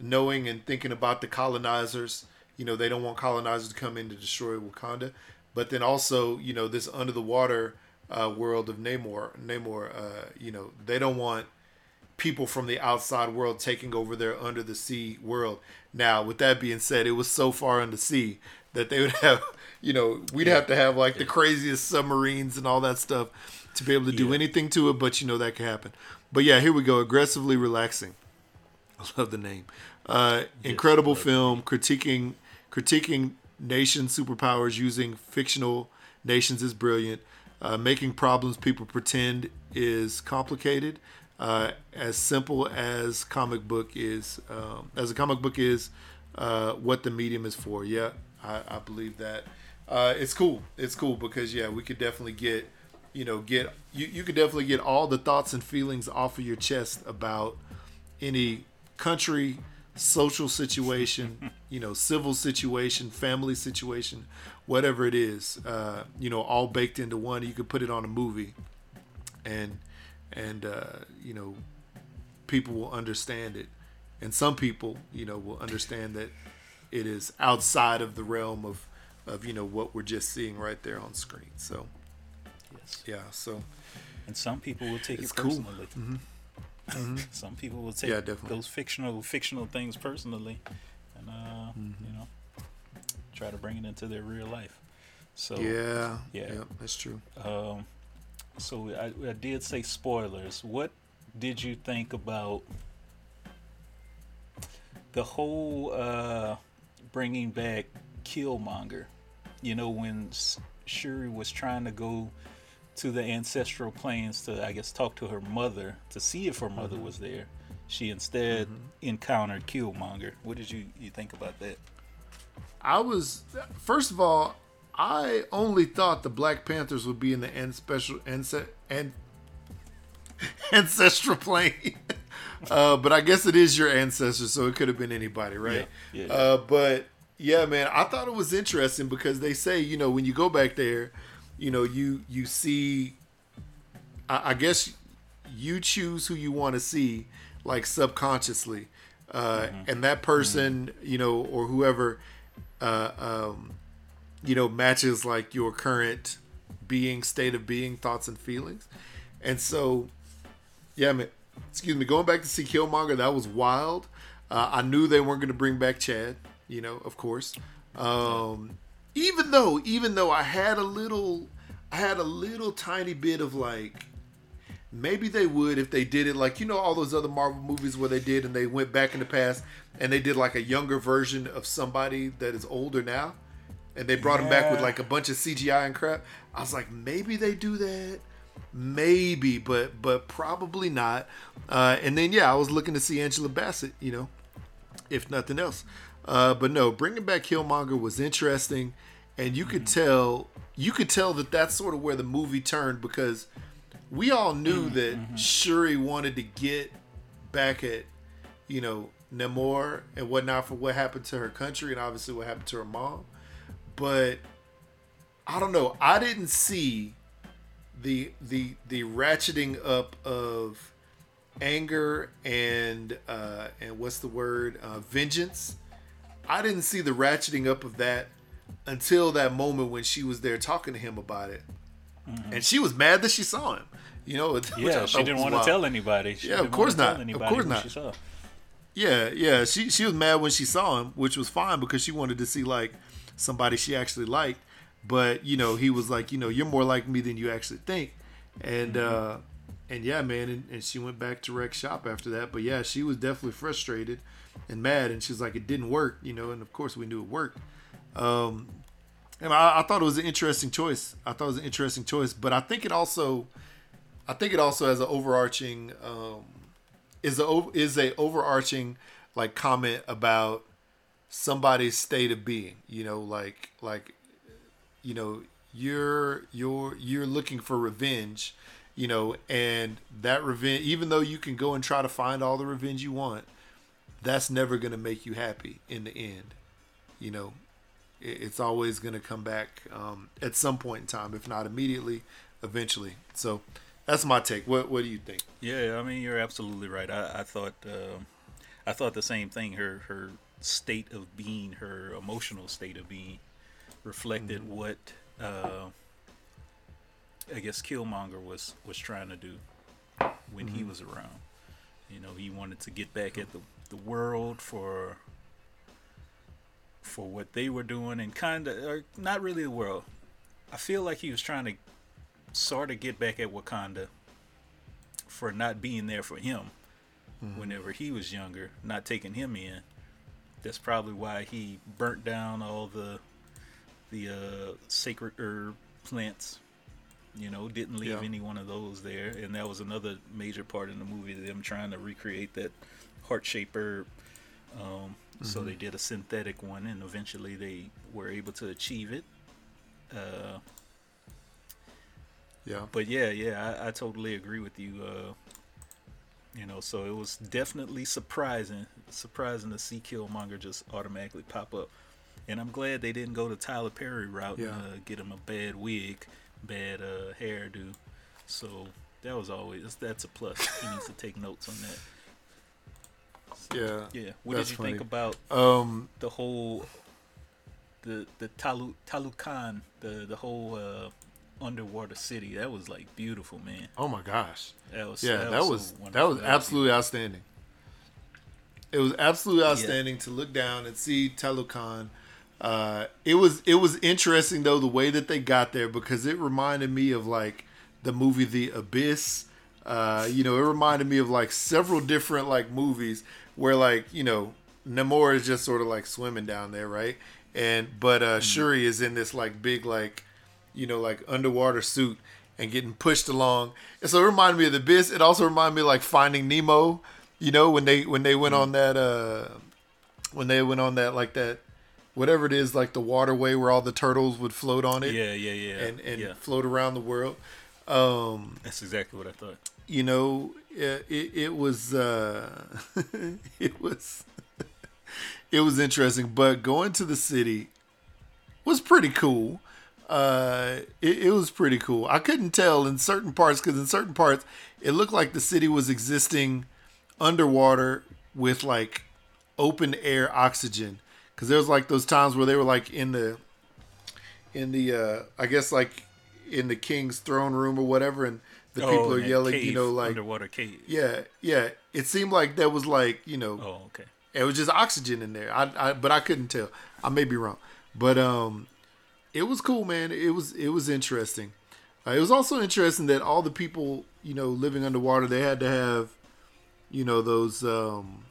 knowing and thinking about the colonizers, you know they don't want colonizers to come in to destroy Wakanda, but then also you know this under the water uh, world of Namor, Namor, uh, you know they don't want people from the outside world taking over their under the sea world. Now, with that being said, it was so far under sea that they would have, you know, we'd have to have like the craziest submarines and all that stuff to be able to do Yeah. anything to it, but you know that can happen. But yeah, here we go. Aggressively relaxing. I love the name. Uh, incredible film critiquing critiquing nation superpowers using fictional nations is brilliant. Uh, making problems people pretend is complicated. Uh, as simple as comic book is, um, as a comic book is, uh, what the medium is for. Yeah, I, I believe that. Uh, it's cool. It's cool because yeah, we could definitely get, you know, get you. You could definitely get all the thoughts and feelings off of your chest about any country, social situation, you know, civil situation, family situation, whatever it is, uh, you know, all baked into one. You could put it on a movie, and and uh, you know, people will understand it, and some people, you know, will understand that it is outside of the realm of of you know what we're just seeing right there on screen. So Yes. yeah, so And some people will take It's it cool. Personally. some people will take Yeah, those fictional fictional things personally, and uh, Mm-hmm. you know, try to bring it into their real life. So yeah, yeah. yeah, that's true. Um, so I, I did say spoilers. What did you think about the whole uh, bringing back Killmonger? You know, when Shuri was trying to go to the ancestral planes to, I guess, talk to her mother to see if her mother was there. She instead encountered Killmonger. What did you, you think about that? I was first of all, I only thought the Black Panthers would be in the an special anse- an- ancestral plane. uh, but I guess it is your ancestors, so it could have been anybody, right? Yeah, yeah. Uh, but yeah, man, I thought it was interesting because they say, you know, when you go back there, you know, you you see, I, I guess you choose who you want to see, like subconsciously, uh, and that person, you know, or whoever, uh, um, you know, matches like your current being, state of being, thoughts and feelings, and so, yeah, man, excuse me, going back to see Killmonger, that was wild. Uh, I knew they weren't going to bring back Chad, you know, of course. Um, even though, even though I had a little, I had a little tiny bit of like, maybe they would if they did it like you know all those other Marvel movies where they did and they went back in the past and they did like a younger version of somebody that is older now, and they brought him back with like a bunch of CGI and crap. I was like, maybe they do that. Maybe but but probably not. Uh and then yeah i was looking to see angela bassett you know if nothing else. Uh but no bringing back killmonger was interesting and you could tell you could tell that that's sort of where the movie turned because we all knew that shuri wanted to get back at you know namor and whatnot for what happened to her country and obviously what happened to her mom. But i don't know. I didn't see the the the ratcheting up of anger and uh and what's the word? Uh vengeance. I didn't see the ratcheting up of that until that moment when she was there talking to him about it and she was mad that she saw him you know Yeah, she didn't want to tell anybody. She Yeah, of course not. Of course not. Yeah, yeah. She she was mad when she saw him, which was fine because she wanted to see like somebody she actually liked. But you know, he was like, you know, you're more like me than you actually think, and Mm-hmm. uh and yeah, man, and, and she went back to Rex shop after that. But yeah, she was definitely frustrated and mad, and she's like, it didn't work, you know. And of course, we knew it worked. Um, and I, I thought it was an interesting choice. I thought it was an interesting choice, but I think it also, I think it also has an overarching, um, is a is a overarching like comment about somebody's state of being. You know, like like, you know, you're you're you're looking for revenge. You know, and that revenge, even though you can go and try to find all the revenge you want, that's never gonna make you happy in the end. You know, it's always going to come back um, at some point in time, if not immediately, eventually. So that's my take. What What do you think? Yeah, I mean you're absolutely right. I, I thought um, I thought the same thing. Her her state of being, her emotional state of being, reflected Mm-hmm. what uh, I guess Killmonger was was trying to do when he Mm-hmm. was around. You know, he wanted to get back at the the world for for what they were doing and kind of or not really the world. I feel like he was trying to sort of get back at Wakanda for not being there for him whenever he was younger, not taking him in. That's probably why he burnt down all the the uh, sacred herb plants. You know, didn't leave Yeah. any one of those there, and that was another major part in the movie. Them trying to recreate that heart shaped herb. Um, So they did a synthetic one, and eventually they were able to achieve it. Uh, Yeah. but yeah, yeah, I, I totally agree with you. Uh, You know, so it was definitely surprising, surprising to see Killmonger just automatically pop up. And I'm glad they didn't go the Tyler Perry route Yeah. and uh, get him a bad wig, bad uh, hairdo. So that was always that's a plus. he needs to take notes on that. Yeah. Yeah. What did you funny. think about Um. the whole the the Talu Talokan, the the whole uh, underwater city? That was like beautiful, man. Oh my gosh. That was Yeah, that so was that was absolutely outstanding. It was absolutely outstanding to look down and see Talokan. Uh, it was it was interesting though the way that they got there because it reminded me of like the movie The Abyss. Uh, you know, it reminded me of like several different like movies where like you know Namor is just sort of like swimming down there, right? And but uh, Shuri is in this like big like you know, like underwater suit and getting pushed along. And so it reminded me of the Abyss. It also reminded me of like Finding Nemo, you know, when they when they went on that uh when they went on that like that whatever it is, like the waterway where all the turtles would float on it Yeah, yeah, yeah. and and yeah. float around the world. Um, That's exactly what I thought. you know, it, it, it was uh it was it was interesting, but going to the city was pretty cool. Uh, it, it was pretty cool. I couldn't tell in certain parts because in certain parts it looked like the city was existing underwater with like open air oxygen. Because there was like those times where they were like in the in the uh I guess like in the king's throne room or whatever, and the people Oh, are that yelling, you know, like underwater cave. yeah, yeah. It seemed like that was like you know Oh, okay. it was just oxygen in there. I, I but I couldn't tell. I may be wrong, but um, it was cool, man. It was it was interesting. Uh, it was also interesting that all the people you know living underwater they had to have, you know, those um,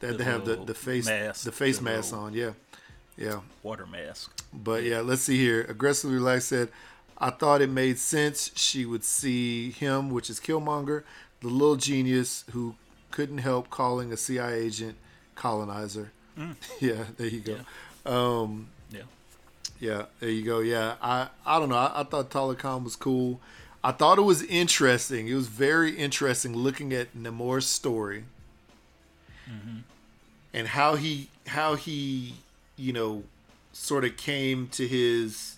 they had The to have the the face mask, the face the mask on. Yeah, yeah. Water mask. But yeah, let's see here. Aggressively relaxed said, I thought it made sense she would see him, which is Killmonger, the little genius who couldn't help calling a CIA agent colonizer. Yeah, there you go. Um, Yeah. yeah, there you go. Yeah, I I don't know. I, I thought Talokan was cool. I thought it was interesting. It was very interesting looking at Namor's story and how he how he you know sort of came to his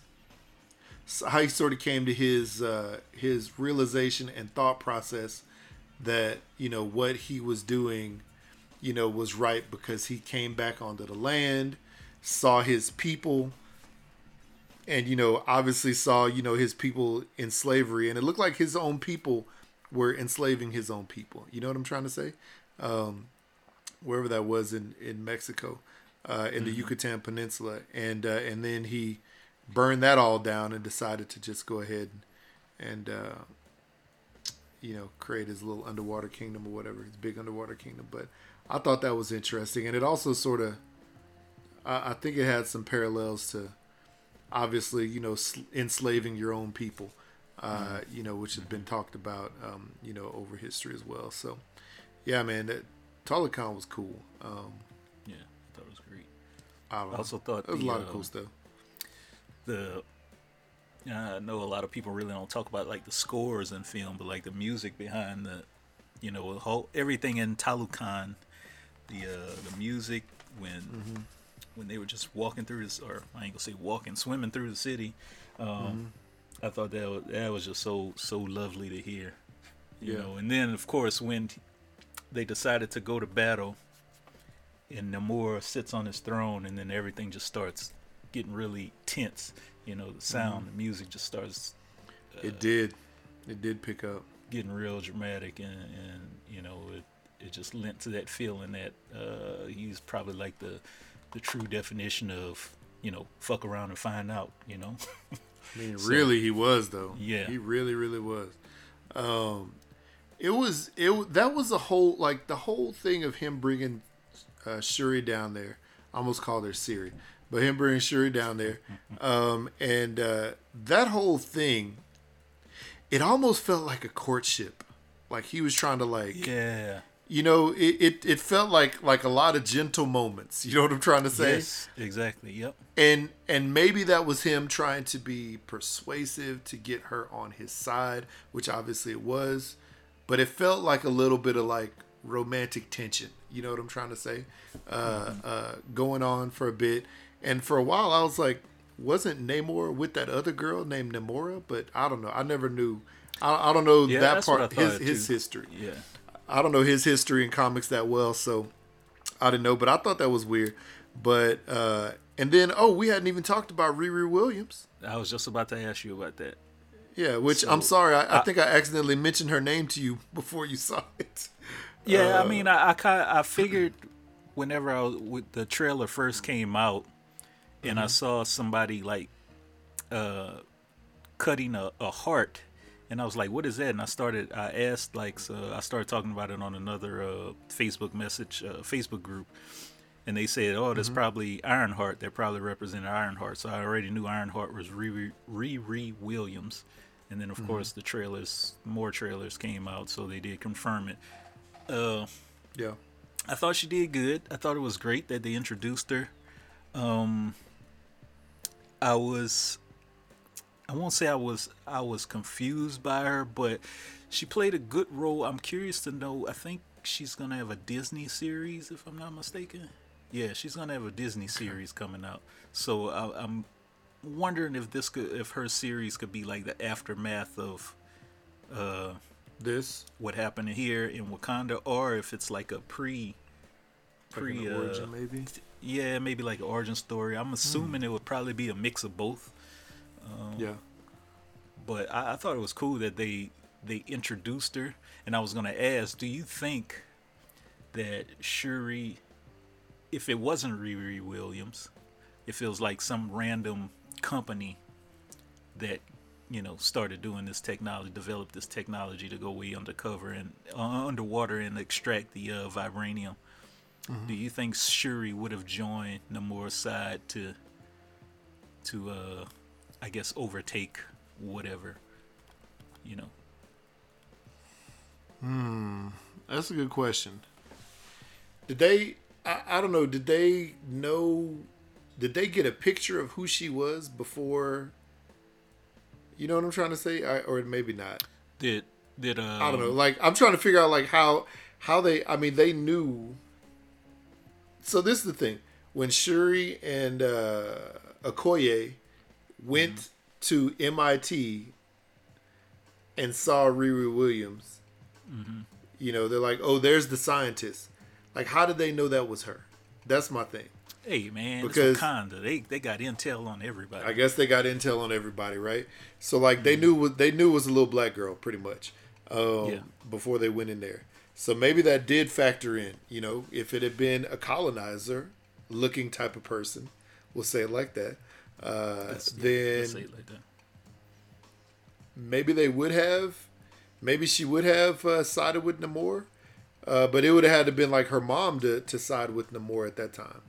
how he sort of came to his uh, his realization and thought process that you know what he was doing you know was right because he came back onto the land saw his people and you know obviously saw you know his people in slavery. And it looked like his own people were enslaving his own people. You know what i'm trying to say? Um wherever that was in in mexico uh in the yucatan peninsula. And uh and then he burned that all down and decided to just go ahead and uh you know create his little underwater kingdom or whatever his big underwater kingdom but i thought that was interesting and it also sort of I, I think it had some parallels to obviously you know sl- enslaving your own people uh you know which has been talked about um you know over history as well so yeah man that was cool um Yeah. I thought it was great. i. I also thought there was the, a lot of cool stuff the I know a lot of people really don't talk about like the scores in film, but like the music behind the, you know, the whole everything in Talokan, the uh, the music when Mm-hmm. when they were just walking through this, or I ain't gonna say walking, swimming through the city. Um, Mm-hmm. I thought that was, that was just so so lovely to hear, you Yeah. know. And then of course when they decided to go to battle, and Namor sits on his throne, and then everything just starts getting really tense. You know, the sound, the music just starts it did it did pick up getting real dramatic, and, and you know, it it just lent to that feeling that uh, he's probably like the the true definition of you know, fuck around and find out. You know, I mean, So- really, he was though. Yeah. he really, really was. Um, it was it that was the whole like the whole thing of him bringing uh, Shuri down there. I almost called her Siri, but him bringing Shuri down there, um, and uh, that whole thing, it almost felt like a courtship. Like he was trying to like yeah. you know it, it, it felt like like a lot of gentle moments you know what i'm trying to say Yes, exactly. Yep. and and maybe that was him trying to be persuasive to get her on his side which obviously it was but it felt like a little bit of like romantic tension. You know what I'm trying to say? Uh, uh, going on for a bit, and for a while I was like, wasn't Namor with that other girl named Namora? But I don't know. I never knew. I, I don't know Yeah, that that's what I part his his too. history. Yeah. I don't know his history in comics that well, so I didn't know. But I thought that was weird. But uh, and then oh, we hadn't even talked about Riri Williams. I was just about to ask you about that. Yeah, which So, I'm sorry, I, I think I accidentally mentioned her name to you before you saw it. Yeah, Uh, I mean, I I, I figured whenever I was, with the trailer first came out, and Mm-hmm. I saw somebody like uh, cutting a, a heart, and I was like, "What is that?" And I started, I asked like, so I started talking about it on another uh, Facebook message, uh, Facebook group, and they said, "Oh, Mm-hmm. that's probably Ironheart. They're probably representing Ironheart." So I already knew Ironheart was Riri, Riri Williams, and then of Mm-hmm. course the trailers, more trailers came out, so they did confirm it. Uh, Yeah. I thought she did good. I thought it was great that they introduced her. Um, I was, I won't say I was, I was confused by her, but she played a good role. I'm curious to know. I think she's gonna have a Disney series, if I'm not mistaken. Yeah, she's gonna have a Disney series coming out. So I, I'm wondering if this could, if her series could be like the aftermath of, uh, This what happened here in Wakanda, or if it's like a pre, like pre an uh, origin, maybe. Yeah, maybe like an origin story. I'm assuming it would probably be a mix of both. Yeah. But I, I thought it was cool that they they introduced her, and I was gonna ask, do you think that Shuri, if it wasn't Riri Williams, if it was like some random company that you know started doing this technology, developed this technology to go way undercover and uh, underwater and extract the uh, vibranium. Do you think Shuri would have joined Namor's side to to uh I guess overtake whatever, you know? Hmm. That's a good question. Did they? I, I don't know. Did they know? Did they get a picture of who she was before? You know what I'm trying to say, I, or maybe not. Did did uh I don't know. Like I'm trying to figure out like how how they. I mean, they knew. So this is the thing: when Shuri and uh, Okoye went to MIT and saw Riri Williams, you know, they're like, "Oh, there's the scientist." Like, how did they know that was her? That's my thing. Hey man, Because- Wakanda. They they got intel on everybody. I guess they got intel on everybody, right? So like they knew what they knew it was a little black girl, pretty much, um, Yeah. before they went in there. So maybe that did factor in. You know, if it had been a colonizer looking type of person, we'll say it like that. Uh, Let's- then let's say it like that. maybe they would have, maybe she would have uh, sided with Namor, uh, but it would have had to been like her mom to, to side with Namor at that time,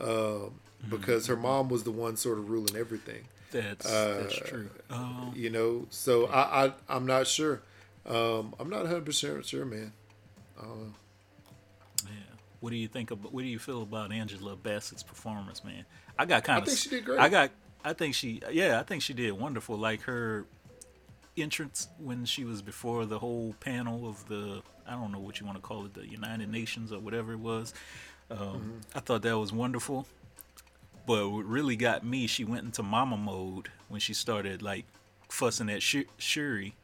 um, because her mom was the one sort of ruling everything. That's uh, that's true. Um, You know, so I, I I'm not sure. Um, I'm not 100 percent sure, man. Yeah. What do you think about? What do you feel about Angela Bassett's performance, man? I got kind of. I think she did great. I got. I think she. Yeah, I think she did wonderful. Like her entrance when she was before the whole panel of the. I don't know what you want to call it, the United Nations or whatever it was. Um, Mm-hmm. I thought that was wonderful. But what really got me, she went into mama mode when she started like fussing at Sh- Shuri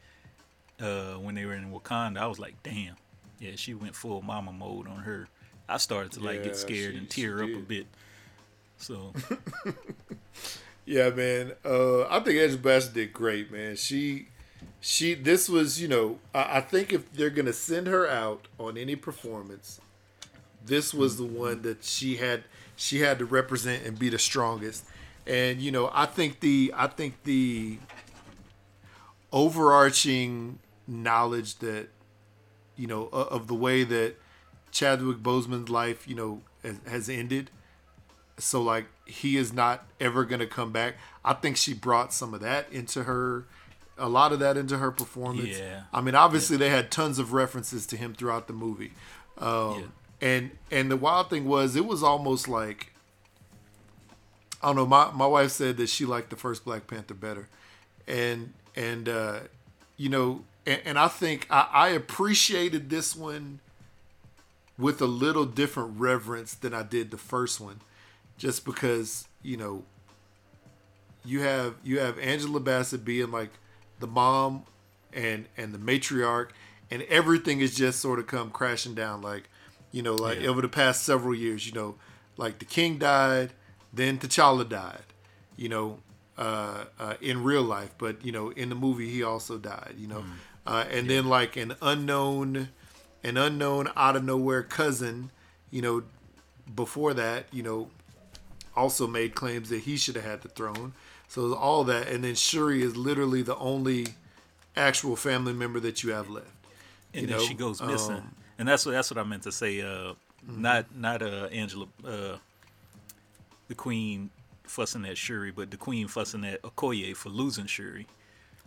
uh, when they were in Wakanda. I was like, damn, yeah, she went full mama mode on her. I started to like Yeah, get scared she- and tear up a bit. So Yeah, man. Uh, I think Angela Bassett did great, man. She, she. This was, you know, I, I think if they're gonna send her out on any performance, this was the one that she had. She had to represent and be the strongest. And you know, I think the, I think the overarching knowledge that, you know, of the way that Chadwick Boseman's life, you know, has, has ended. So like he is not ever going to come back. I think she brought some of that into her a lot of that into her performance. Yeah. i mean obviously they had tons of references to him throughout the movie. Um, and and the wild thing was it was almost like i don't know my, my wife said that she liked the first black panther better. And and uh you know and, and I think I, I appreciated this one with a little different reverence than I did the first one, just because you know you have you have Angela Bassett being like the mom and and the matriarch, and everything has just sort of come crashing down. Like you know, like Yeah. over the past several years, you know, like the king died, then T'Challa died. You know, uh, uh, in real life, but you know, in the movie, he also died. You know, uh, and then like an unknown, an unknown out of nowhere cousin. You know, before that, you know, also made claims that he should have had the throne. So all that, and then Shuri is literally the only actual family member that you have left. and you then know, she goes missing. um, and that's what that's what I meant to say. Uh, Mm-hmm. Not not uh, Angela, uh, the queen fussing at Shuri, but the queen fussing at Okoye for losing Shuri.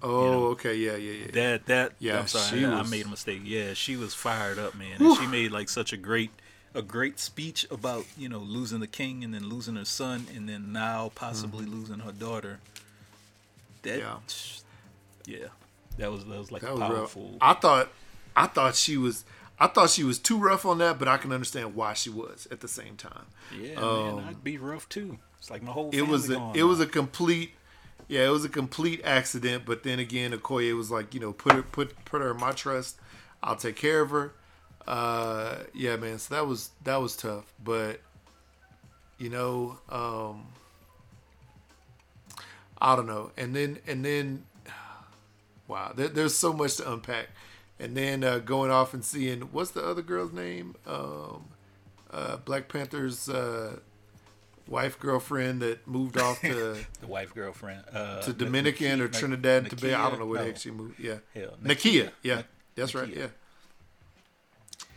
Oh, okay, yeah, yeah, yeah. That that Yeah, I'm sorry, she I, I made a mistake. Yeah, she was fired up, man. And she made like such a great a great speech about you know losing the king and then losing her son and then now possibly losing her daughter. That Mm-hmm. Yeah. yeah, that was that was like that was powerful. rough. I thought, I thought she was, I thought she was too rough on that, but I can understand why she was at the same time. yeah, um, man, I'd be rough too. It's like my whole. it was a, it now. was a complete yeah it was a complete accident but then again okoye was like you know put her put put her in my trust. I'll take care of her. Uh yeah man so that was that was tough but you know um i don't know. And then and then wow there, there's so much to unpack. And then uh going off and seeing what's the other girl's name? Um uh black panther's uh wife girlfriend that moved off to the wife girlfriend uh, to Dominican or Niki- Trinidad and Nakia- Tobago. I don't know where no. they actually moved. Yeah, Hell, Nakia. Yeah, Nak- that's right. Yeah,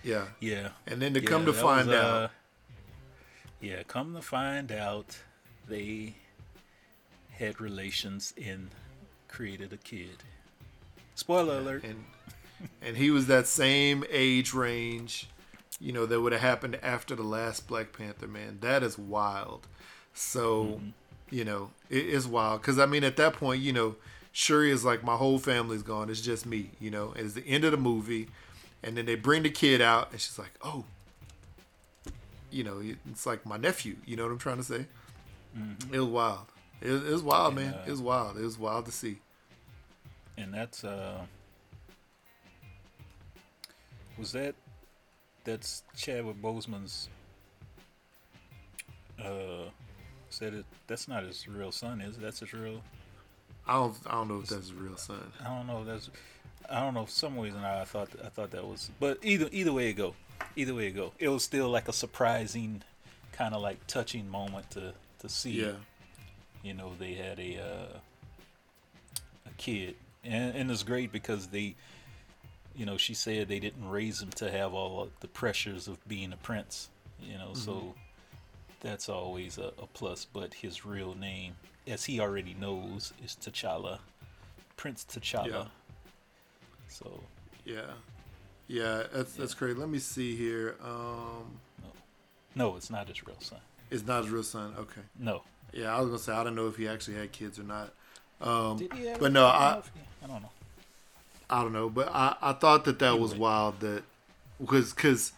yeah. Yeah. And then to Yeah, come to find was, out, uh, yeah, come to find out, they had relations and created a kid. Spoiler alert. and and he was that same age range, you know, that would have happened after the last Black Panther. Man, that is wild. So, Mm-hmm. you know, it is wild because I mean, at that point, you know, Shuri is like my whole family's gone. It's just me. You know, it's the end of the movie, and then they bring the kid out, and she's like, oh. You know, it's like my nephew. You know what I'm trying to say? It was wild. It, it was wild, man. uh, it was wild. It was wild to see. and that's uh was that that's Chadwick Boseman's uh said it that's not his real son is it? that's his real I don't. I don't know if that's his real son. I don't know. That's I don't know. For some reason, I thought I thought that was. But either either way it go, either way it go, it was still like a surprising, kind of like touching moment to to see. Yeah. You know, they had a uh, a kid, and and it's great because they, you know, she said they didn't raise him to have all the pressures of being a prince. You know, so that's always a, a plus. But his real name, as he already knows, is T'Challa, Prince T'Challa. Yeah. So Yeah, yeah, that's that's great. Let me see here. Um, no, it's not his real son. it's not his real son. Okay. No. Yeah, I was gonna say I don't know if he actually had kids or not. Um, Did he have but no, I don't I know if he- I don't know. I don't know, but I, I thought that that was wild that because because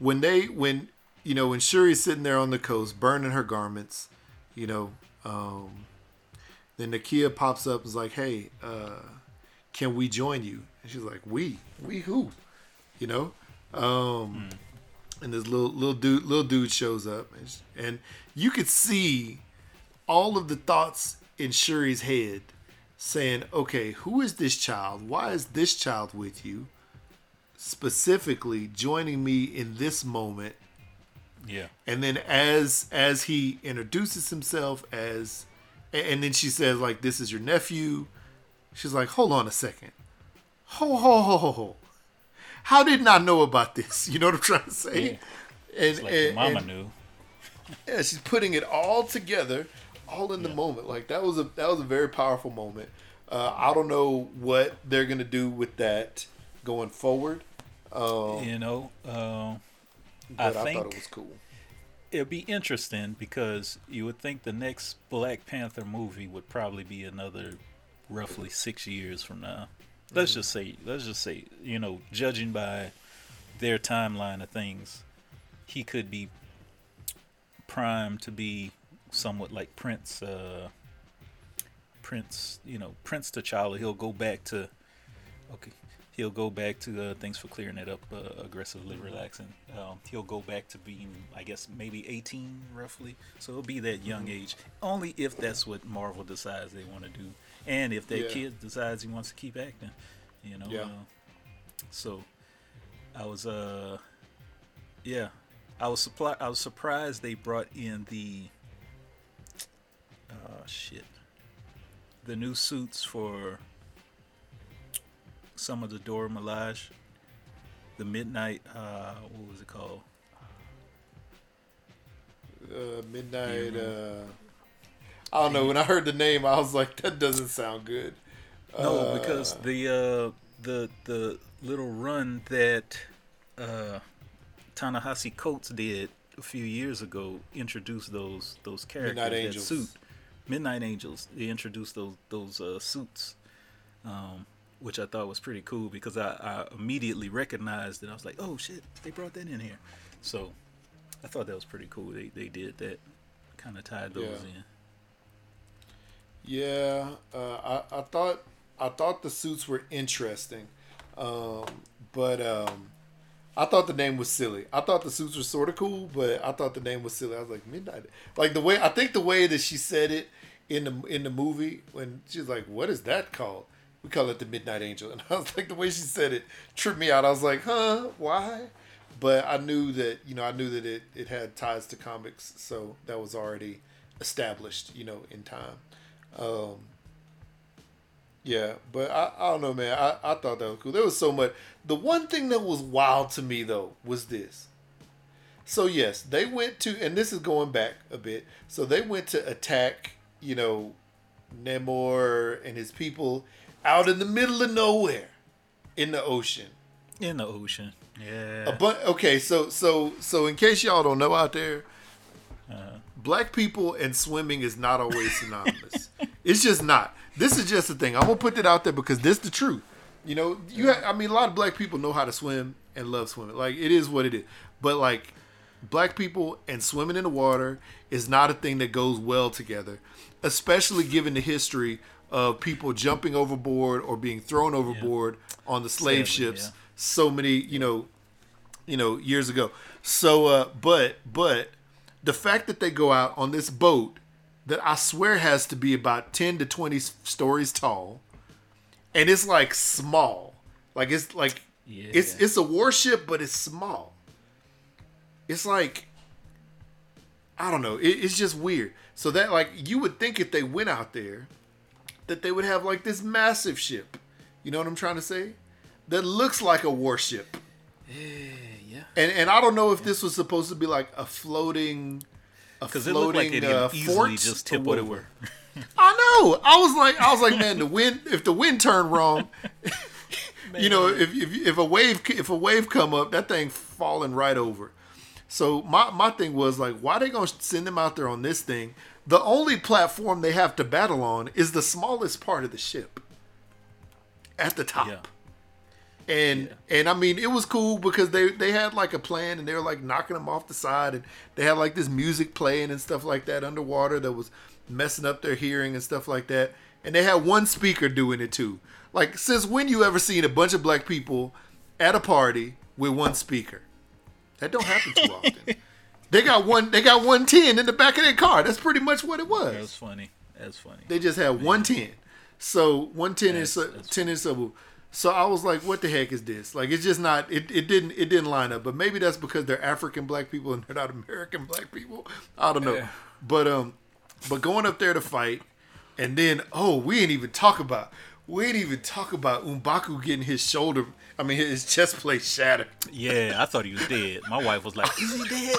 when they when you know when Shuri's sitting there on the coast burning her garments, you know, um, then Nakia pops up and is like, "Hey, uh, can we join you?" And she's like, "We, we who?" You know, um, and this little little dude little dude shows up, and, sh- and you could see all of the thoughts in Shuri's head saying, okay, who is this child? Why is this child with you? Specifically joining me in this moment. Yeah. And then as as he introduces himself as and then she says like this is your nephew. She's like, hold on a second. Ho ho ho ho ho. How didn't I know about this? You know what I'm trying to say? Yeah. And, It's like and- mama and- knew. yeah, she's putting it all together, all in the moment. Like that was a that was a very powerful moment. Uh, I don't know what they're gonna do with that going forward, um, You know, uh, but I I, thought think it was cool. it'd be interesting because you would think the next Black Panther movie would probably be another roughly six years from now. let's just say, let's just say, you know, judging by their timeline of things, he could be primed to be somewhat like Prince. Uh, Prince, you know, Prince T'Challa. He'll go back to, okay, he'll go back to. Uh, thanks for clearing that up. Uh, aggressively relaxing. Um, he'll go back to being, I guess, maybe 18 roughly. So it'll be that young age. Only if that's what Marvel decides they want to do, and if that Yeah. kid decides he wants to keep acting. You know. Yeah. Uh, so, I was uh, yeah, I was supply- I was surprised they brought in the. Oh shit. The new suits for some of the Dora Milaje. The Midnight, uh, what was it called? Uh, midnight. Uh, I don't know. When I heard the name, I was like, that doesn't sound good. No, Uh, because the uh, the the little run that uh, Ta-Nehisi Coates did a few years ago introduced those those characters that suit Midnight Angels. They introduced those those uh, suits, um, which I thought was pretty cool because I, I immediately recognized it. I was like, oh shit, they brought that in here. So I thought that was pretty cool. They they did that, kind of tied those Yeah. in. Yeah, uh, I, I thought I thought the suits were interesting, um, but um, I thought the name was silly. I thought the suits were sort of cool, but I thought the name was silly. I was like midnight, like the way I think the way that she said it in the in the movie when she's like, "What is that called?" We call it the Midnight Angel, and I was like, the way she said it tripped me out. I was like, "Huh? Why?" But I knew that you know I knew that it it had ties to comics, so that was already established, you know, in time. Um, yeah, but I, I don't know, man. I, I thought that was cool. There was so much. The one thing that was wild to me though was this. So yes, they went to, and this is going back a bit. So they went to attack, you know, Namor and his people out in the middle of nowhere, in the ocean. In the ocean, yeah. A bu- okay, so so so in case y'all don't know out there, uh-huh. black people and swimming is not always synonymous. it's just not. This is just the thing. I'm gonna put that out there because this is the truth. You know, you ha- I mean, a lot of black people know how to swim and love swimming. Like it is what it is. But like, black people and swimming in the water is not a thing that goes well together, especially given the history of people jumping overboard or being thrown overboard on the slave Sadly, ships. yeah. So many, you know, you know, years ago. So, uh, but, but the fact that they go out on this boat that I swear has to be about 10 to 20 stories tall and it's like small. Like it's like, Yeah. it's, it's a warship, but it's small. It's like, I don't know. It, it's just weird. So that like, you would think if they went out there that they would have like this massive ship. You know what I'm trying to say? That looks like a warship. yeah. And and I don't know if this was supposed to be like a floating, Because it looked like it uh, could easily just or tip whatever. over. I know. I was like, I was like, man, the wind. If the wind turned wrong, you know, if, if if a wave if a wave come up, that thing falling right over. So my my thing was like, why they gonna send them out there on this thing? The only platform they have to battle on is the smallest part of the ship, at the top. Yeah. And and I mean it was cool because they they had like a plan and they were like knocking them off the side and they had like this music playing and stuff like that underwater that was messing up their hearing and stuff like that. And they had one speaker doing it too. Like since when you ever seen a bunch of black people at a party with one speaker? That don't happen too often. They got one they got 110 in the back of their car. That's pretty much what it was. that's funny. That's funny. They just had 110. So 110 is That's- that's 10 is sub. So I was like, what the heck is this? Like it's just not it, it didn't it didn't line up. But maybe that's because they're African black people and they're not American black people. I don't know. Yeah. But um but going up there to fight and then oh, we ain't even talk about we ain't even talk about M'Baku getting his shoulder I mean his chest plate shattered. Yeah, I thought he was dead. My wife was like, "Is he dead?"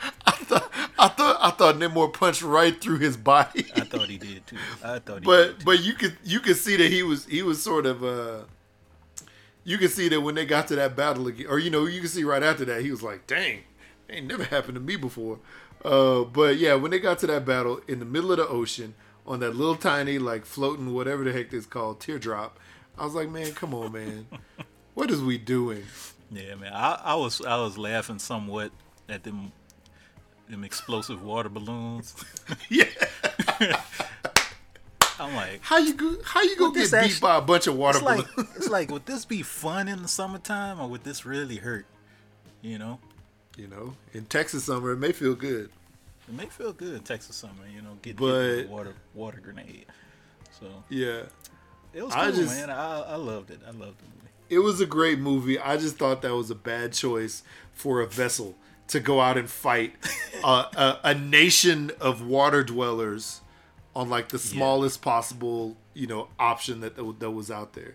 I thought I thought I thought Namor punched right through his body. I thought he did too. I thought he did. but Too. but you could you could see that he was he was sort of uh you can see that when they got to that battle again or you know you can see right after that he was like dang ain't never happened to me before uh but yeah when they got to that battle in the middle of the ocean on that little tiny like floating whatever the heck this called teardrop I was like, man, come on, man. What is we doing? Yeah, man. I, I was I was laughing somewhat at them them explosive water balloons. Yeah. I'm like, How you go? How you gonna get beat actually- by a bunch of water it's like it's like would this be fun in the summertime or would this really hurt? You know, you know, in Texas summer, it may feel good. it may feel good in Texas summer. You know, get hit But- with a water water grenade. So Yeah. it was I cool, just- man. I I loved it. I loved the movie. It was a great movie. I just thought that was a bad choice for a vessel to go out and fight uh, a, a nation of water dwellers on like the smallest possible, you know, option that that was out there.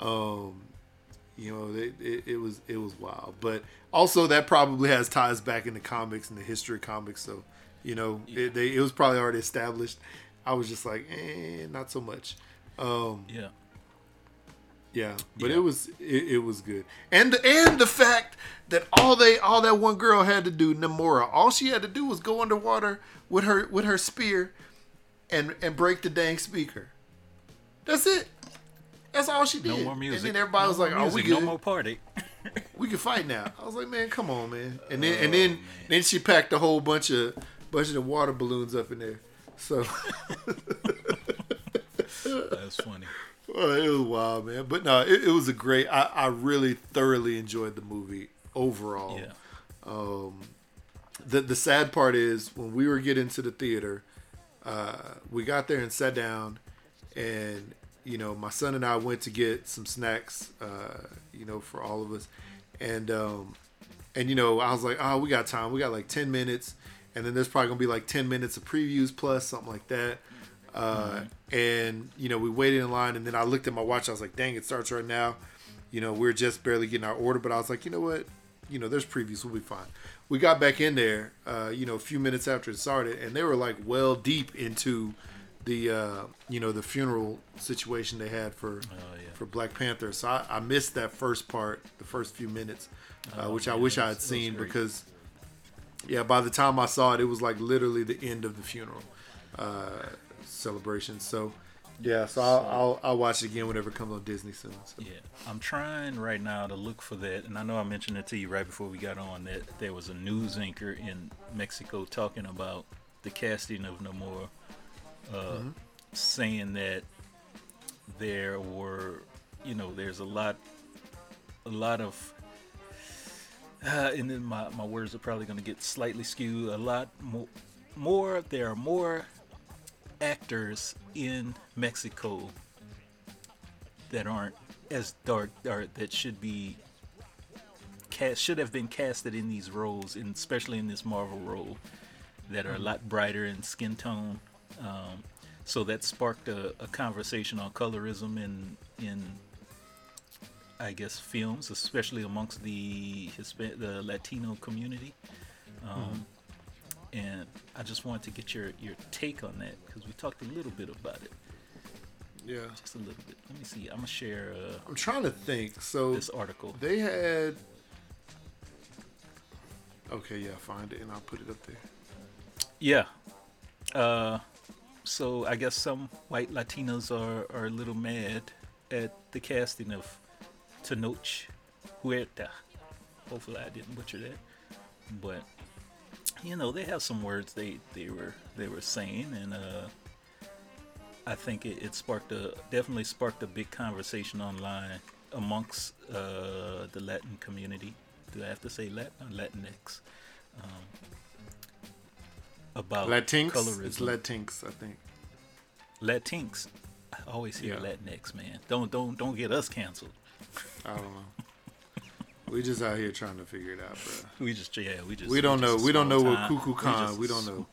Um, you know, it, it, it was it was wild, but also that probably has ties back into comics and the history of comics. So, you know, it, they, it was probably already established. I was just like, eh, not so much. Um, Yeah. yeah, but Yeah. it was it, it was good, and the, and the fact that all they all that one girl had to do, Namora, all she had to do was go underwater with her with her spear, and and break the dang speaker. That's it. That's all she did. No more music. And then everybody No was like, "Oh, we good. no more party. We can fight now." I was like, "Man, come on, man." And then and then Oh, man. then she packed a whole bunch of bunch of the water balloons up in there. So That's funny. Well, it was wild, man. But no, it, it was a great. I, I really thoroughly enjoyed the movie overall. Yeah. Um, The the sad part is when we were getting to the theater, uh, we got there and sat down, and you know my son and I went to get some snacks, uh, you know, for all of us, and um, and you know I was like, oh, we got time. We got like ten minutes, and then there's probably gonna be like ten minutes of previews plus something like that. Uh, and you know we waited in line, and then I looked at my watch. I was like, dang, it starts right now. You know we're just barely getting our order, but I was like, you know what? You know there's previews. We'll be fine. We got back in there, uh, you know, a few minutes after it started, and they were like well deep into the uh, you know the funeral situation they had for Oh, yeah. for Black Panther. So I, I missed that first part, the first few minutes, uh, Oh, which I wish I had was- that was seen because yeah, by the time I saw it, it was like literally the end of the funeral uh, celebration. So yeah, so I'll, I'll I'll watch it again whenever it comes on Disney soon. So. Yeah, I'm trying right now to look for that, and I know I mentioned it to you right before we got on that there was a news anchor in Mexico talking about the casting of Namor, uh, saying that there were, you know, there's a lot, a lot of, uh, and then my my words are probably going to get slightly skewed. A lot more, more. There are more actors in Mexico that aren't as dark or that should be cast should have been casted in these roles and especially in this Marvel role that are a lot brighter in skin tone. Um, so that sparked a, a conversation on colorism in in I guess films especially amongst the Hispan- the Latino community. Um, and I just wanted to get your your take on that because we talked a little bit about it Yeah, just a little bit. Let me see. I'm gonna share uh, I'm trying to think. So this article. they had. Okay, yeah, find it and I'll put it up there. Yeah. Uh, so I guess some white Latinos are, are a little mad at the casting of Tenoch Huerta. Hopefully I didn't butcher that. But you know, they have some words they, they were they were saying and uh I think it, it sparked a definitely sparked a big conversation online amongst uh, the Latin community. Do I have to say Latin or Latinx? Um, about Latinx. colorism. It's Latinx, I think. Latinx. I always hear Yeah. Latinx, man. Don't don't don't get us canceled. I don't know. We just out here trying to figure it out, bro. We just yeah we just We don't know. We don't know what. K'uk'ulkan. just We don't know.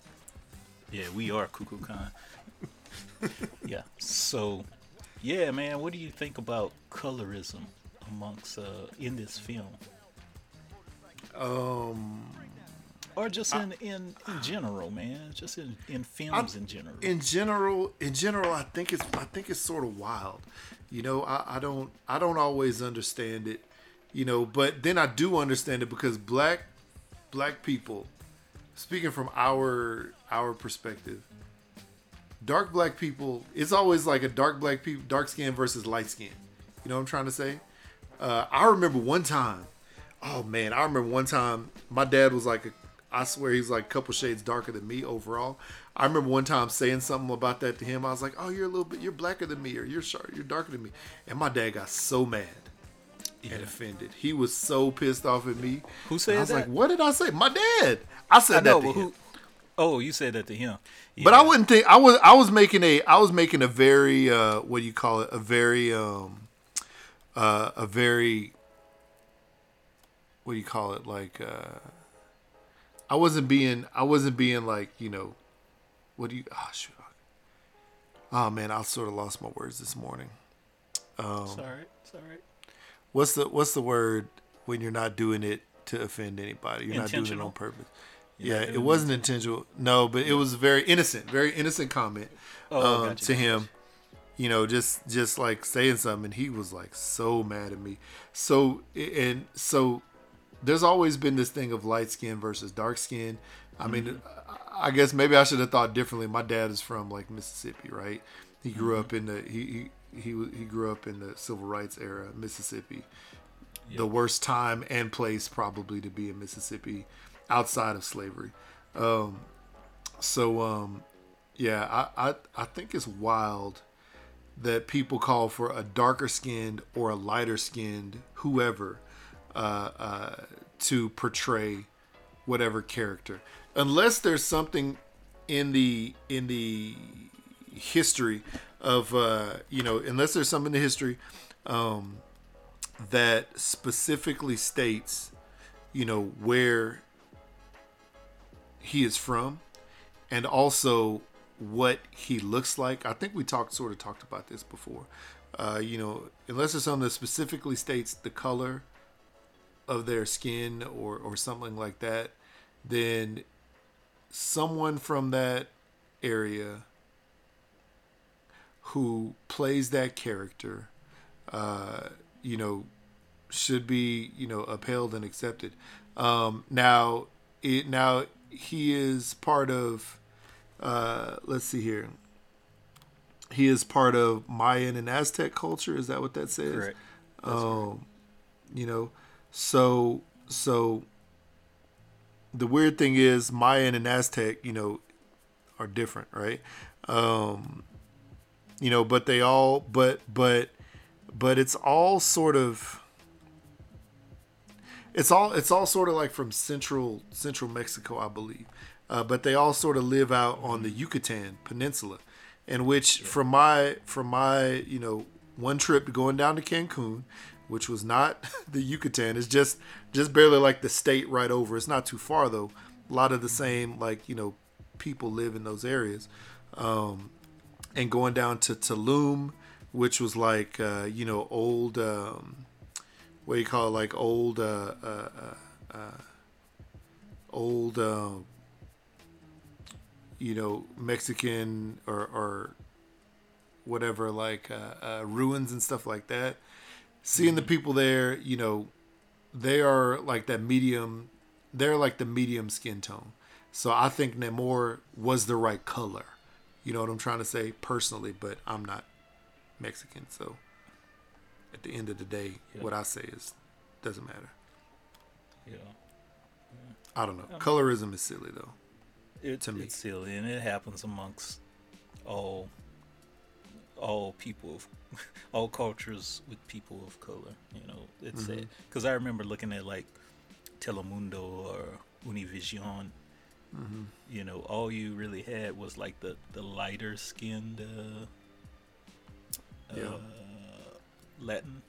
Yeah, we are K'uk'ulkan. yeah. So, yeah, man, what do you think about colorism amongst uh, in this film, Um, or just in in, in general, man? Just in in films in general. in general, in general, I think it's I think it's sort of wild. You know, I, I don't I don't always understand it. You know, but then I do understand it because black black people, speaking from our our perspective, dark black people, it's always like a dark black people, dark skin versus light skin. You know what I'm trying to say? Uh, I remember one time. Oh man, I remember one time my dad was like, a, I swear he's like a couple shades darker than me overall. I remember one time saying something about that to him. I was like, "Oh, you're a little bit, you're blacker than me, or you're sharp, you're darker than me," and my dad got so mad and offended. He was so pissed off at me. Who said that? I was that? like, "What did I say?" My dad. I said I know, that to but him. who? Oh, you said that to him. But I wouldn't think I was I was making a I was making a very uh what do you call it a very um uh a very what do you call it like uh I wasn't being I wasn't being like you know what do you oh shoot oh man I sort of lost my words this morning um, sorry, all right. It's all right. What's the what's the word when you're not doing it to offend anybody? You're not doing it on purpose. You're yeah it wasn't intentional. no but it was very innocent very innocent comment Oh, um, gotcha, to gotcha. him. You know just just like saying something and he was like so mad at me. So and so there's always been this thing of light skin versus dark skin. I mean Mm-hmm. i guess maybe i should have thought differently. My dad is from like mississippi right? He grew Mm-hmm. up in the he, he he grew up in the civil rights era mississippi. The worst time and place probably to be in mississippi outside of slavery. Um so um yeah i i, I think it's wild that people call for a darker skinned or a lighter skinned whoever uh, uh, to portray whatever character. Unless there's something in the in the history of uh, you know unless there's something in the history um, that specifically states you know where he is from and also what he looks like. I think we talked sort of talked about this before. Uh, you know, unless there's something that specifically states the color of their skin or or something like that, then someone from that area who plays that character, uh, you know, should be you know upheld and accepted. Um, now, it now he is part of. Uh, let's see here. He is part of Mayan and Aztec culture. Is that what that says? Correct. Um, you know, so so the weird thing is Mayan and Aztec, you know, are different, right? Um, you know, but they all, but but but it's all sort of. It's all it's all sort of like from central central Mexico, I believe, uh, but they all sort of live out on the Yucatan Peninsula, in which from my from my you know one trip going down to Cancun, which was not the Yucatan, it's just just barely like the state right over. It's not too far though. A lot of the same like you know people live in those areas, um, and going down to Tulum, which was like uh, you know old. Um, what do you call it, like old uh, uh, uh, uh, old uh, you know Mexican or or whatever like uh, ruins and stuff like that. Seeing the people there, you know, they are like that medium. They're like the medium skin tone. So I think Namor was the right color. You know what I'm trying to say personally, but I'm not Mexican, so at the end of the day, Yeah. what I say is doesn't matter. Yeah. I don't know. Colorism is silly though. It, To me. It's silly, and it happens amongst all all people of all cultures with people of color. You know, it's Mhm. sad because I remember looking at like Telemundo or Univision. Mm-hmm. You know, all you really had was like the the lighter skinned uh, Yeah. uh, Latin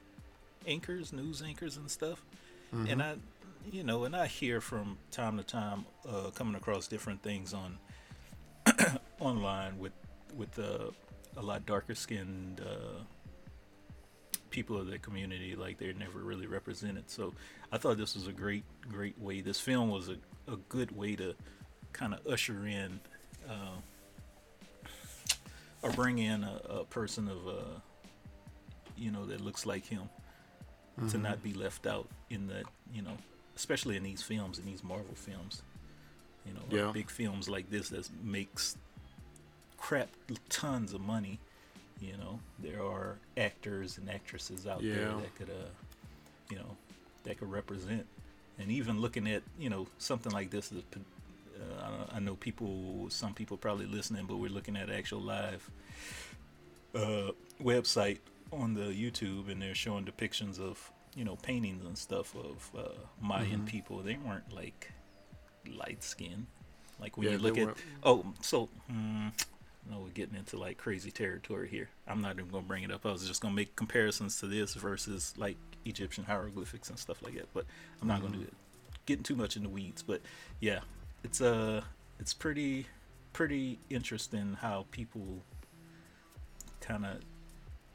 anchors, news anchors, and stuff. Mm-hmm. And I, you know, and I hear from time to time, uh, coming across different things on online with with uh, a lot darker skinned uh, people of the community, like they're never really represented. So I thought this was a great, great way. This film was a, a good way to kind of usher in uh, or bring in a, a person of uh, you know that looks like him to Mhm. not be left out in that you know especially in these films in these marvel films you know like big films like this that makes crap tons of money You know, there are actors and actresses out there that could, uh, you know, that could represent. And even looking at, you know, something like this, is, uh, I I know people, some people probably listening, but we're looking at actual live uh, website on the YouTube, and they're showing depictions of, you know, paintings and stuff of uh, Mayan Mhm. people. They weren't like light skin. Like when Yeah, you look at weren't. oh, so mm, no, we're getting into like crazy territory here. I'm not even gonna bring it up. I was just gonna make comparisons to this versus like Egyptian hieroglyphics and stuff like that. But I'm not gonna do it. Getting too much in the weeds. But yeah, it's uh it's pretty pretty interesting how people kind of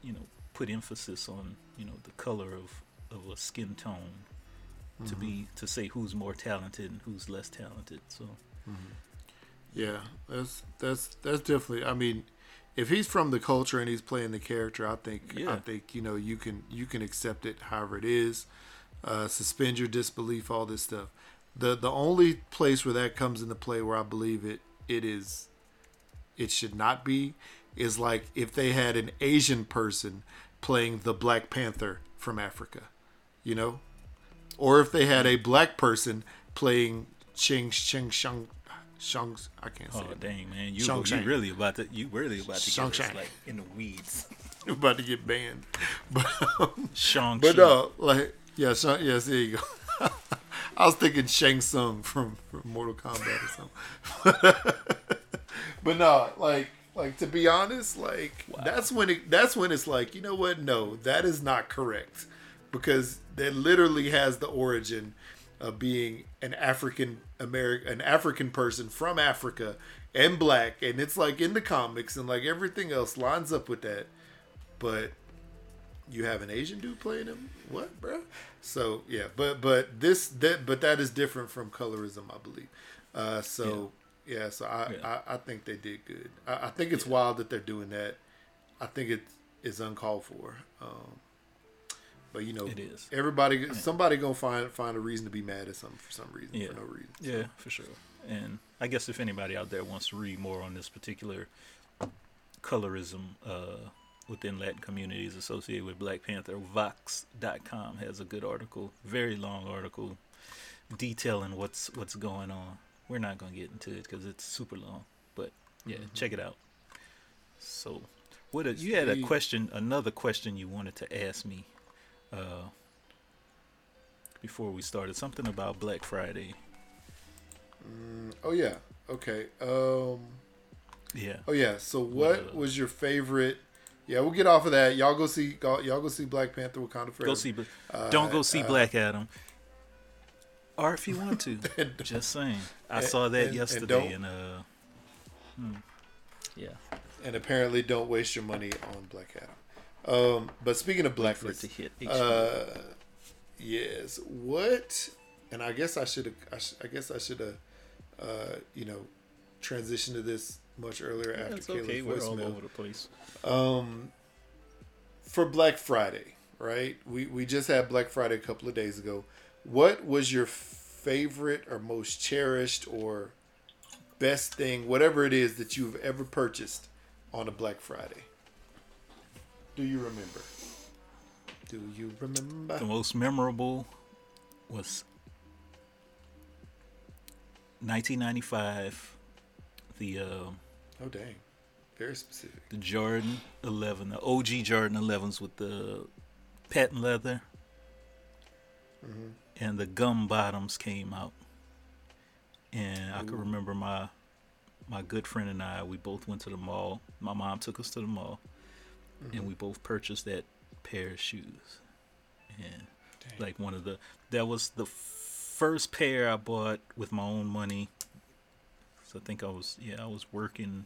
you know put emphasis on you know the color of of a skin tone to be to say who's more talented and who's less talented. So Yeah, that's that's that's definitely. I mean, if he's from the culture and he's playing the character, I think I think you know you can you can accept it however it is. Uh, suspend your disbelief, all this stuff. The the only place where that comes into play, where I believe it it is, it should not be, is like if they had an Asian person playing the Black Panther from Africa, you know, or if they had a black person playing Ching Ching Shang Shang. I can't say Oh it. dang man, you Shang you really about to you really about to Shang get Shang. like in the weeds. I'm about to get banned. But um, Shang but no, like yeah, Shang, yes, there you go. I was thinking Shang Tsung from, from Mortal Kombat or something. but no, like like to be honest, like Wow. that's when it that's when it's like, you know what? No, that is not correct. Because that literally has the origin of being an African American an African person from Africa and black and it's like in the comics and like everything else lines up with that. But you have an Asian dude playing him? What, bro? So yeah, but but this that but that is different from colorism, I believe. Uh, so yeah, so I, Yeah. I I think they did good. I, I think it's wild that they're doing that. I think it is uncalled for. Um, but you know, It is. Everybody, somebody gonna find find a reason to be mad at something for some reason Yeah. for no reason. Yeah, for sure. And I guess if anybody out there wants to read more on this particular colorism uh, within Latin communities associated with Black Panther, Vox.com has a good article, very long article, detailing what's what's going on. We're not gonna get into it because it's super long, but yeah, check it out. So, what a, you had a question, another question you wanted to ask me uh, before we started, something about Black Friday. Oh yeah. Okay. Um. Yeah. Oh yeah. So what uh, was your favorite? Yeah, we'll get off of that. Y'all go see. Y'all y'all go see Black Panther: Wakanda Forever. Go see, Uh, don't go see uh, Black Adam. Or if you want to, just saying. I and- saw that and- and yesterday, don't- and, uh, hmm, yeah, And apparently, don't waste your money on Black Adam. Um, but speaking of wait for it blackness, to hit. HBO. uh, yes. What? And I guess I should have. I, sh- I guess I should have. Uh, you know, transitioned to this much earlier after That's Caleb's okay. We're all over the place. Um, for Black Friday, right? We we just had Black Friday a couple of days ago. What was your favorite or most cherished or best thing, whatever it is that you've ever purchased on a Black Friday? Do you remember? Do you remember? The most memorable was 1995. The uh, Oh dang, very specific. the Jordan 11, the OG Jordan 11s with the patent leather Mm-hmm. and the gum bottoms came out. And I can remember my my good friend and I, we both went to the mall. My mom took us to the mall Mm-hmm. and we both purchased that pair of shoes. And Dang. like one of the that was the first pair I bought with my own money. So I think I was yeah, I was working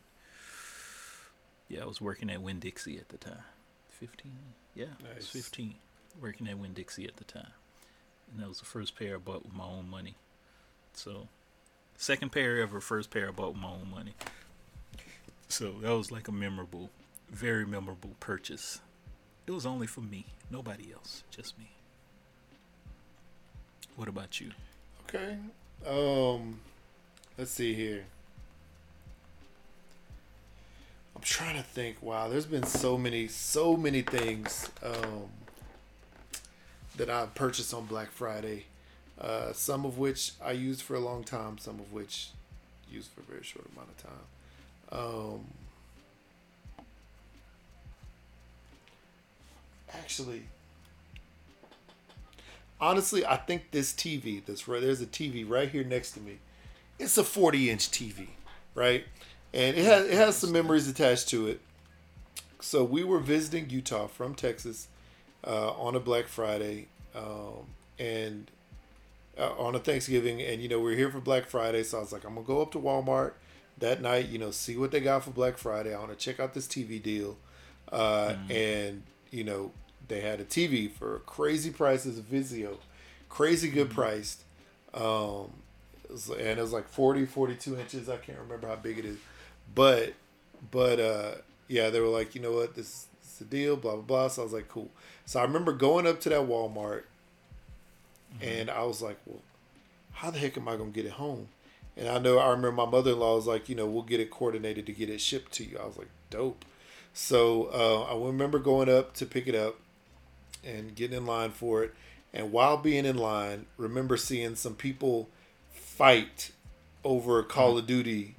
yeah, I was working at Winn Dixie at the time. Fifteen? Yeah, I was fifteen. Working at Winn Dixie at the time. And that was the first pair I bought with my own money. So second pair ever, first pair I bought with my own money. So that was like a memorable, very memorable purchase. It was only for me, nobody else, just me. What about you? Okay. Um, let's see here. I'm trying to think. Wow, there's been so many, so many things um, that I've purchased on Black Friday. Uh, some of which I used for a long time, some of which used for a very short amount of time. Um, actually, honestly, I think this TV, this right there's a TV right here next to me. It's a 40 inch TV, right? And it has it has some memories attached to it. So we were visiting Utah from Texas uh, on a Black Friday, um, and uh, on a Thanksgiving, and you know we are here for Black Friday. So I was like, I'm gonna go up to Walmart that night, you know, see what they got for Black Friday. I want to check out this TV deal, uh, mm. and you know they had a TV for crazy prices, Vizio, crazy good mm. priced. Um, it was, and it was like 40, 42 inches. I can't remember how big it is, but but uh, yeah, they were like, you know what, this, this is the deal, blah blah blah. So I was like, cool. So I remember going up to that Walmart, mm-hmm. and I was like, well, how the heck am I gonna get it home? And I know I remember my mother in law was like, you know, we'll get it coordinated to get it shipped to you. I was like, dope. So uh, I remember going up to pick it up and getting in line for it. And while being in line, remember seeing some people fight over a Call of Duty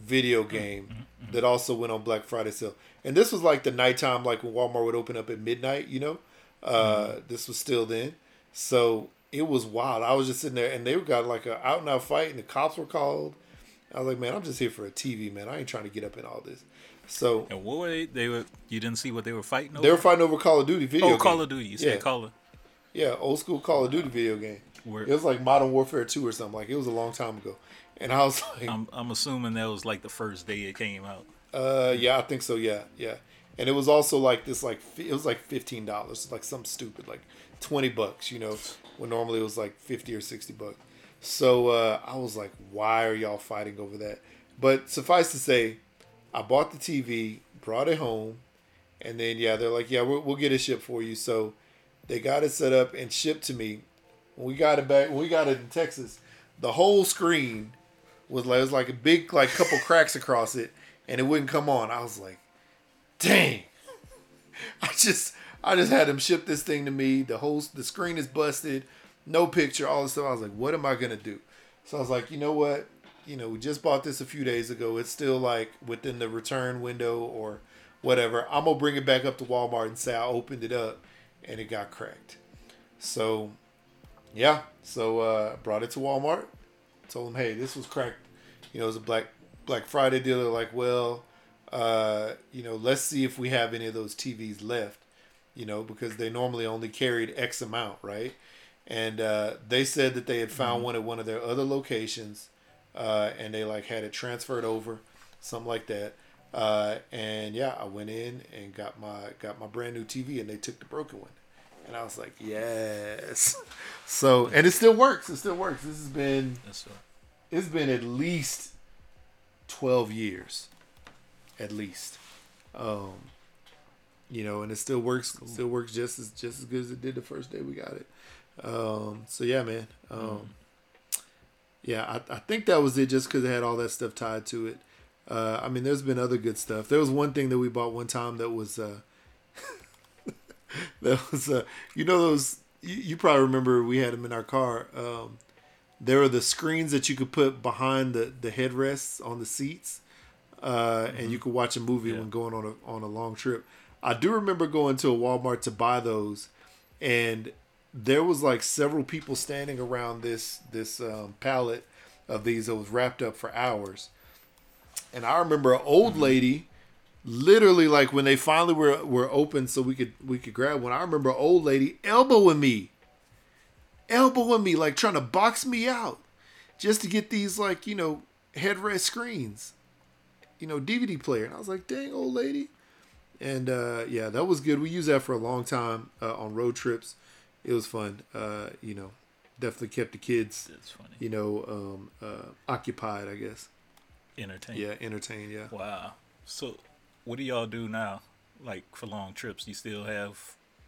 video mm-hmm. game mm-hmm. that also went on Black Friday sale. And this was like the nighttime, like when Walmart would open up at midnight, you know? Uh, mm-hmm. This was still then. So it was wild. I was just sitting there and they got like an out and out fight and the cops were called. I was like, man, I'm just here for a TV, man. I ain't trying to get up in all this. So and what were they? They were you didn't see what they were fighting over. They were fighting over Call of Duty video. Oh, game. Call of Duty. You said yeah. Call of. Yeah, old school Call of Duty video game. Where, it was like Modern Warfare Two or something. Like it was a long time ago. And I was like, I'm, I'm assuming that was like the first day it came out. Uh, yeah, I think so. Yeah, yeah. And it was also like this, like it was like fifteen dollars, like some stupid, like twenty bucks. You know, when normally it was like fifty or sixty bucks. So uh, I was like, why are y'all fighting over that? But suffice to say, I bought the TV, brought it home, and then yeah, they're like, yeah, we'll, we'll get it shipped for you. So they got it set up and shipped to me. We got it back, we got it in Texas, the whole screen was like it was like a big like couple cracks across it, and it wouldn't come on. I was like, dang. I just I just had them ship this thing to me. The whole the screen is busted, no picture, all this stuff. I was like, what am I gonna do? So I was like, you know what? You know, we just bought this a few days ago. It's still like within the return window or whatever. I'm gonna bring it back up to Walmart and say I opened it up and it got cracked. So yeah, so uh brought it to Walmart told them, hey, this was cracked. You know, it was a Black Black Friday deal. They're like, well, uh, you know, let's see if we have any of those TVs left. You know, because they normally only carried X amount, right? And uh, they said that they had found mm-hmm. one at one of their other locations, uh, and they like had it transferred over, something like that. Uh, and yeah, I went in and got my got my brand new TV, and they took the broken one. And I was like, yes. So, and it still works. It still works. This has been, it's been at least 12 years. At least. Um, you know, and it still works, cool. still works just as, just as good as it did the first day we got it. Um, so yeah, man. Um, mm. yeah, I, I think that was it just cause it had all that stuff tied to it. Uh, I mean, there's been other good stuff. There was one thing that we bought one time that was, uh, that was uh, you know those you, you, probably remember we had them in our car. Um, there were the screens that you could put behind the the headrests on the seats, uh, mm-hmm. and you could watch a movie yeah. when going on a on a long trip. I do remember going to a Walmart to buy those, and there was like several people standing around this this um, pallet of these that was wrapped up for hours. And I remember an old mm-hmm. lady literally like when they finally were were open so we could we could grab one. I remember old lady elbowing me, elbowing me like trying to box me out, just to get these like you know headrest screens, you know DVD player. And I was like, dang old lady. And uh, yeah, that was good. We used that for a long time uh, on road trips. It was fun. Uh, you know, definitely kept the kids. You know, um, uh, occupied. I guess. Entertained. Yeah, entertained. Yeah. Wow. So what do y'all do now? Like for long trips, Do you still have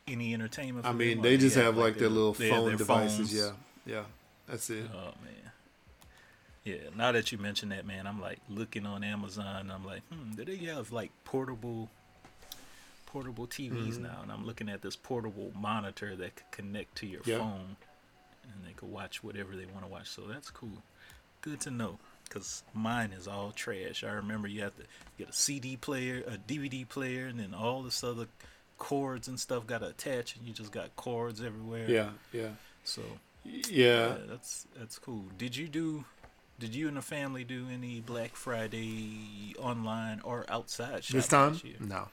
any entertainment? I mean, they just have, have, like, their, their little phone their devices. Phones. Yeah, yeah, that's it. Oh man. Yeah, now that you mention that, man, I'm like looking on Amazon. I'm like, hmm, do they have like portable, portable TVs Mm-hmm. now? And I'm looking at this portable monitor that could connect to your Yeah. phone, and they could watch whatever they want to watch. So that's cool. Good to know, cause mine is all trash. I remember you have to get a CD player, a DVD player, and then all this other cords and stuff got attached, and you just got cords everywhere. Yeah, yeah, So yeah. yeah, that's that's cool. Did you do? Did you and the family do any Black Friday online or outside shopping This time, this year? no,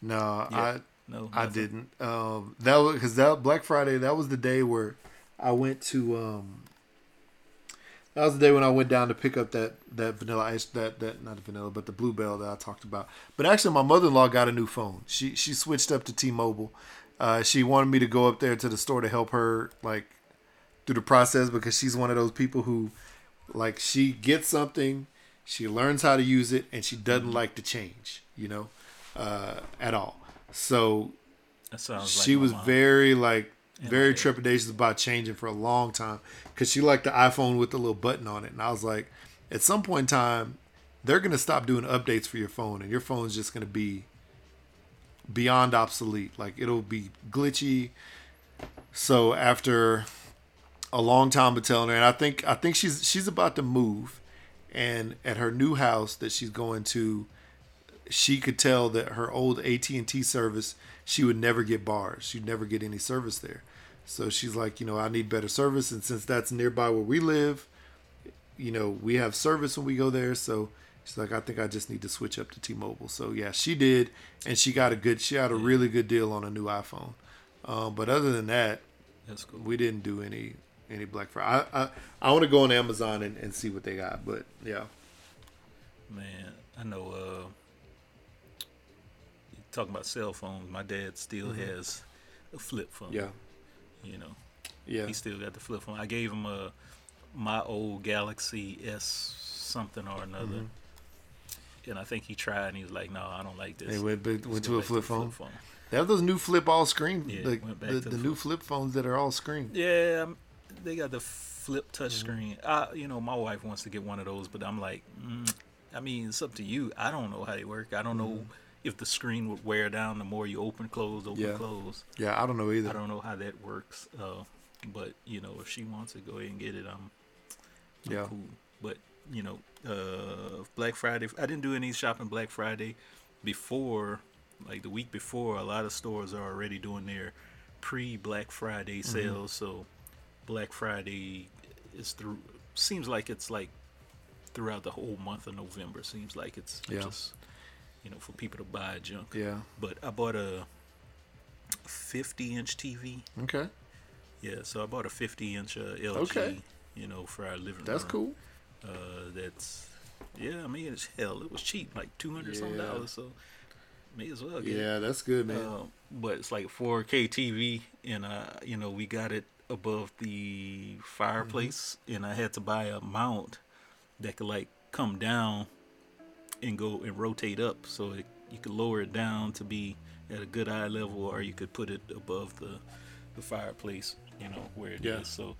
no, Yeah. I No, I didn't. Um, that was because that Black Friday. That was the day where I went to. Um, that was the day when I went down to pick up that that vanilla ice that that not the vanilla but the Blue Bell that I talked about. But actually, my mother in law got a new phone. She she switched up to T-Mobile. Uh, she wanted me to go up there to the store to help her like through the process because she's one of those people who like she gets something, she learns how to use it, and she doesn't Mm-hmm. like to change. You know, uh, at all. So like she my was mom. very like very dad. trepidatious about changing for a long time because she liked the iphone with the little button on it and i was like at some point in time they're going to stop doing updates for your phone and your phone's just going to be beyond obsolete. Like it'll be glitchy. So after a long time of telling her and i think i think she's she's about to move and at her new house that she's going to she could tell that her old AT&T service she would never get bars. She'd never get any service there so she's like you know I need better service. And since that's nearby where we live you know we have service when we go there. So she's like I think I just need to switch up to T-Mobile. So yeah she did. And she got a good she had a really good deal on a new iPhone. Um, but other than that That's cool. we didn't do any any Black Friday. I I, I want to go on Amazon and, and see what they got but yeah. Man, I know. Uh, talking about cell phones, my dad still has a flip phone. Mm-hmm. yeah You know, yeah he still got the flip phone. I gave him a my old Galaxy S something or another. And I think he tried, and he was like, "No, I don't like this." Mm-hmm. They went, went, went to a back flip phone. They have those new flip all screen, Yeah, the, went back the, to the the new flip phones that are all screen. Yeah, um, they got the flip Mm-hmm. touch screen. I, you know, my wife wants to get one of those, but I'm like, mm, I mean, it's up to you. I don't know how they work. I don't know if the screen would wear down the more you open, close, open, Mm-hmm. Yeah. close. Yeah, I don't know either. I don't know how that works. Uh, but you know, if she wants to go ahead and get it, I'm, I'm Yeah. cool. But you know, uh, Black Friday. I didn't do any shopping Black Friday before, like the week before. A lot of stores are already doing their pre Black Friday Mm-hmm. sales. So Black Friday is through. Seems like it's like throughout the whole month of November. Seems like it's Yeah. just you know for people to buy junk. Yeah. But I bought a 50 inch TV. Okay. Yeah, so I bought a 50 inch uh, LG. Okay. You know, for our living That's room. That's cool. Uh, that's yeah. I mean, it's hell. It was cheap, like 200 something Yeah. dollars. So may as well get. it. Yeah, that's good, man. Uh, but it's like 4K TV, and uh, you know, we got it above the fireplace, Mm-hmm. and I had to buy a mount that could like come down and go and rotate up, so it, you could lower it down to be at a good eye level, or you could put it above the the fireplace, you know, where it is. Yeah. So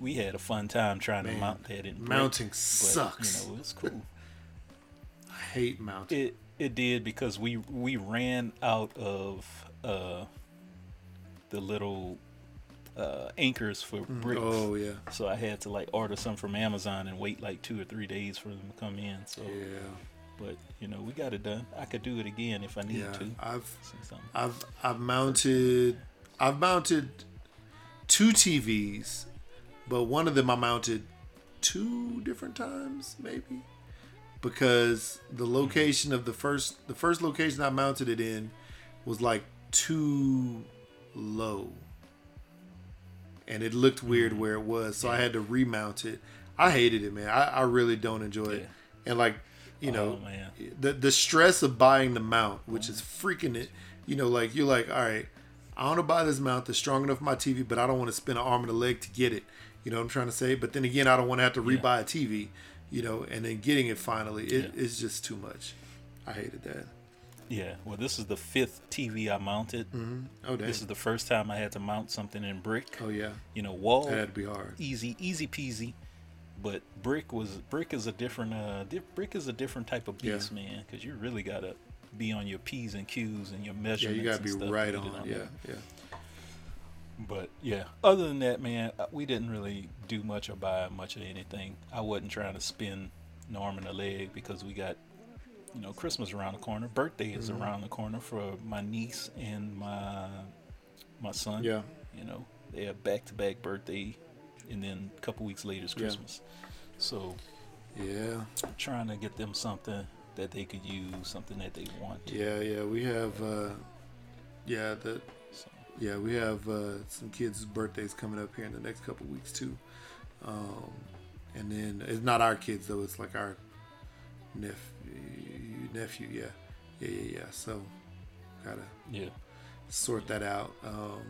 we had a fun time trying Man, to mount that in mounting but, sucks. You know, it's cool. I hate mounting. It it did because we we ran out of uh the little uh anchors for bricks. oh yeah. So I had to like order some from Amazon and wait like two or three days for them to come in. So Yeah. But you know, we got it done. I could do it again if I need Yeah. to. I've I've I've mounted I've mounted two TVs, but one of them I mounted two different times maybe because the location of the first the first location I mounted it in was like too low. And it looked weird Mm-hmm. where it was, so I had to remount it. I hated it, man. I, I really don't enjoy it. And like, you know, Oh, the the stress of buying the mount, which is freaking it. You know, like you're like, all right, I want to buy this mount that's strong enough for my TV, but I don't want to spend an arm and a leg to get it. You know what I'm trying to say? But then again, I don't want to have to rebuy a TV. You know, and then getting it finally, it, Yeah. it's just too much. I hated that. Yeah. Well this is the fifth TV I mounted. Mm-hmm. Oh damn. This is the first time I had to mount something in brick. oh yeah. You know, wall That had to be hard. easy, easy peasy. But brick was brick is a different uh di- brick is a different type of Yeah. beast, man. Because you really gotta be on your p's and q's and your Yeah, measurements. you gotta and be stuff right on. Yeah, there. yeah. But yeah, other than that, man, uh, we didn't really do much or buy much of anything. I wasn't trying to spin Norman a leg because we got, you know, Christmas around the corner. Birthday is Mm-hmm. around the corner for my niece and my my son. Yeah. You know, they have back to back birthday, and then a couple weeks later is Yeah. Christmas. So Yeah, trying to get them something that they could use, something that they want. yeah, yeah. We have, uh, yeah, the So, yeah, we have uh, some kids' birthdays coming up here in the next couple weeks too. Um, and then it's not our kids though; it's like our nephew, nephew. Yeah, yeah, yeah, yeah. So gotta yeah. sort that out. Um,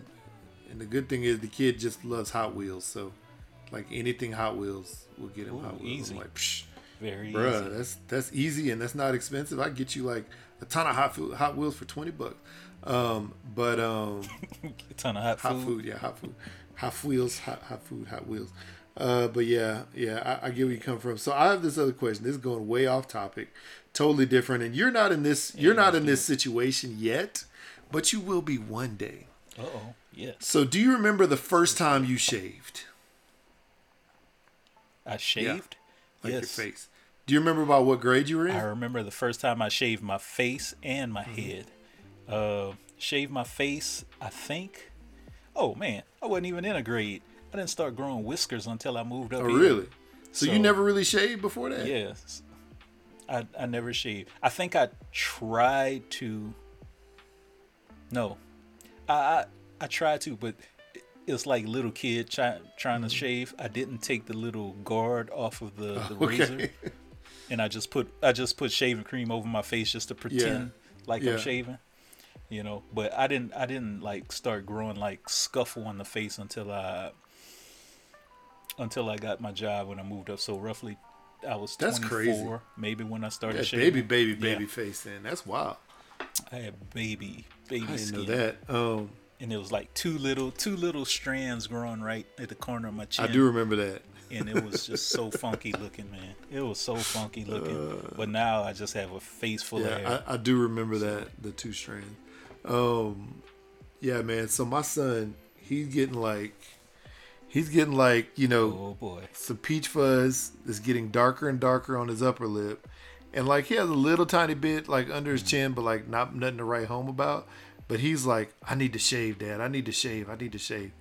and the good thing is the kid just loves Hot Wheels, so like anything Hot Wheels will get him Ooh, Hot Wheels. I'm easy. like, Psh, Very bruh, easy. that's that's easy and that's not expensive. I get you like a ton of Hot food, Hot Wheels for twenty bucks. Um, but um, a ton of hot, hot food. food, yeah, hot food, hot wheels, hot hot food, hot wheels. Uh, but yeah, yeah, I, I get where you come from. So I have this other question. This is going way off topic, totally different. And you're not in this. You're Yeah, not in this situation yet, but you will be one day. Uh oh. Yes. So do you remember the first time you shaved, I shaved. like yes. your face? Do you remember about what grade you were in? I remember the first time I shaved my face and my Mm-hmm. head. Uh, shaved my face, I think. Oh man, I wasn't even in a grade. I didn't start growing whiskers until I moved up. oh, here. really? So, you never really shaved before that? Yes. I I never shaved. I think I tried to. No, I I, I tried to, but it's like little kid try, trying to shave. I didn't take the little guard off of the, the razor, Mm-hmm. And I just put I just put shaving cream over my face just to pretend like Yeah. I'm shaving. You know, but I didn't I didn't like start growing like scuffle on the face until I until I got my job when I moved up. So roughly, I was That's 24, crazy. maybe when I started That shaving. baby, baby, Yeah. baby face. Then that's wild. I had baby, baby I didn't skin, know that. Um, and it was like two little, two little strands growing right at the corner of my chin. I do remember that. and it was just so funky looking, man. It was so funky looking. but now I just have a face full of hair. Uh, Yeah, I, I do remember that the two strand. Um, yeah, man. So my son, he's getting like, he's getting like, you know, oh boy, some peach fuzz that's getting darker and darker on his upper lip, and like he has a little tiny bit like under his chin, but like not nothing to write home about. But he's like, I need to shave, Dad. I need to shave. I need to shave.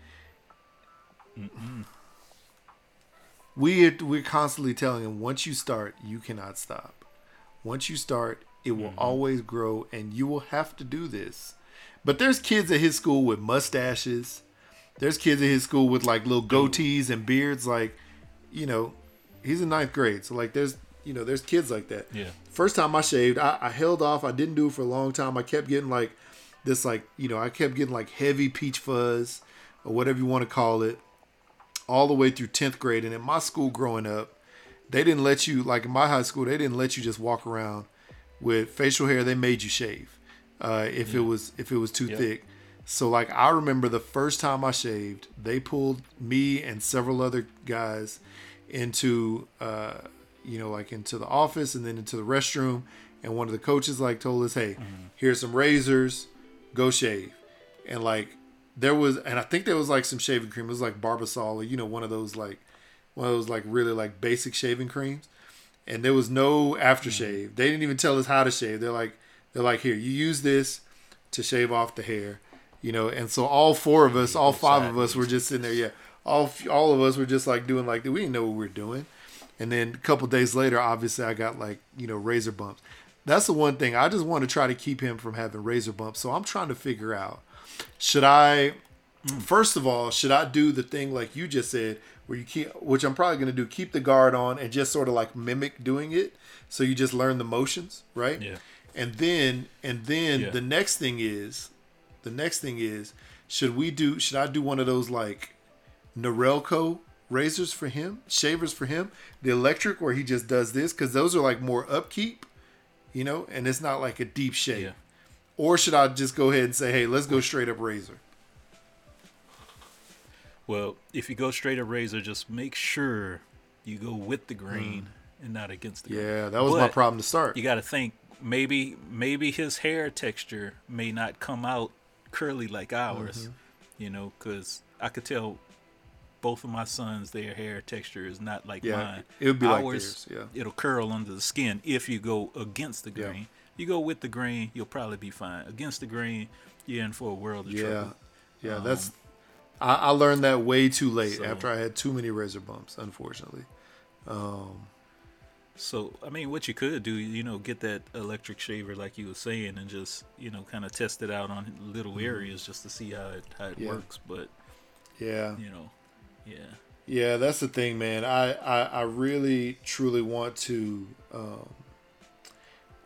We we're constantly telling him once you start, you cannot stop. Once you start, it will mm-hmm. always grow, and you will have to do this. But there's kids at his school with mustaches. There's kids at his school with like little goatees and beards. Like, you know, he's in ninth grade, so like there's you know there's kids like that. Yeah. First time I shaved, I, I held off. I didn't do it for a long time. I kept getting like this, like you know, I kept getting like heavy peach fuzz or whatever you want to call it, all the way through tenth grade. And in my school growing up, they didn't let you like in my high school. They didn't let you just walk around with facial hair. They made you shave uh, if it was if it was too Yep. thick. So like I remember the first time I shaved, they pulled me and several other guys into uh, you know like into the office and then into the restroom. And one of the coaches like told us, "Hey, here's some razors, go shave." And like there was, and I think there was like some shaving cream. It was like Barbasol or you know one of those like one of those like really like basic shaving creams and there was no aftershave. Mm-hmm. They didn't even tell us how to shave. They're like, they're like, here, you use this to shave off the hair, you know. And so all four of us, all five of us, were just sitting there. Yeah, all all of us were just like doing like we didn't know what we were doing. And then a couple days later, obviously, I got like you know razor bumps. That's the one thing I just want to try to keep him from having razor bumps. So I'm trying to figure out should I First of all, should I do the thing like you just said, where you keep, which I'm probably going to do, keep the guard on and just sort of like mimic doing it, so you just learn the motions, right? Yeah. And then, and then Yeah. the next thing is, the next thing is, should we do? Should I do one of those like Norelco razors for him, shavers for him, the electric where he just does this because those are like more upkeep, you know, and it's not like a deep shave. Yeah. Or should I just go ahead and say, hey, let's go straight up razor? Well, if you go straight up razor, just make sure you go with the grain and not against the grain. Mm. Yeah, that was my problem to start. You got to think maybe maybe his hair texture may not come out curly like ours, Mm-hmm. you know, because I could tell both of my sons their hair texture is not like Yeah, mine. it would be like ours, theirs, yeah. It'll curl under the skin if you go against the grain. Yeah. You go with the grain, you'll probably be fine. Against the grain, you're in for a world of Yeah, trouble. yeah, Um, that's. I, I learned that way too late So- after I had too many razor bumps. Unfortunately, um, So I mean, what you could do, you know, get that electric shaver like you were saying, and just you know, kind of test it out on little areas just to see how it how it Mm-hmm. Yeah. works. But yeah, you know, yeah, yeah, that's the thing, man. I I, I really truly want to. Um,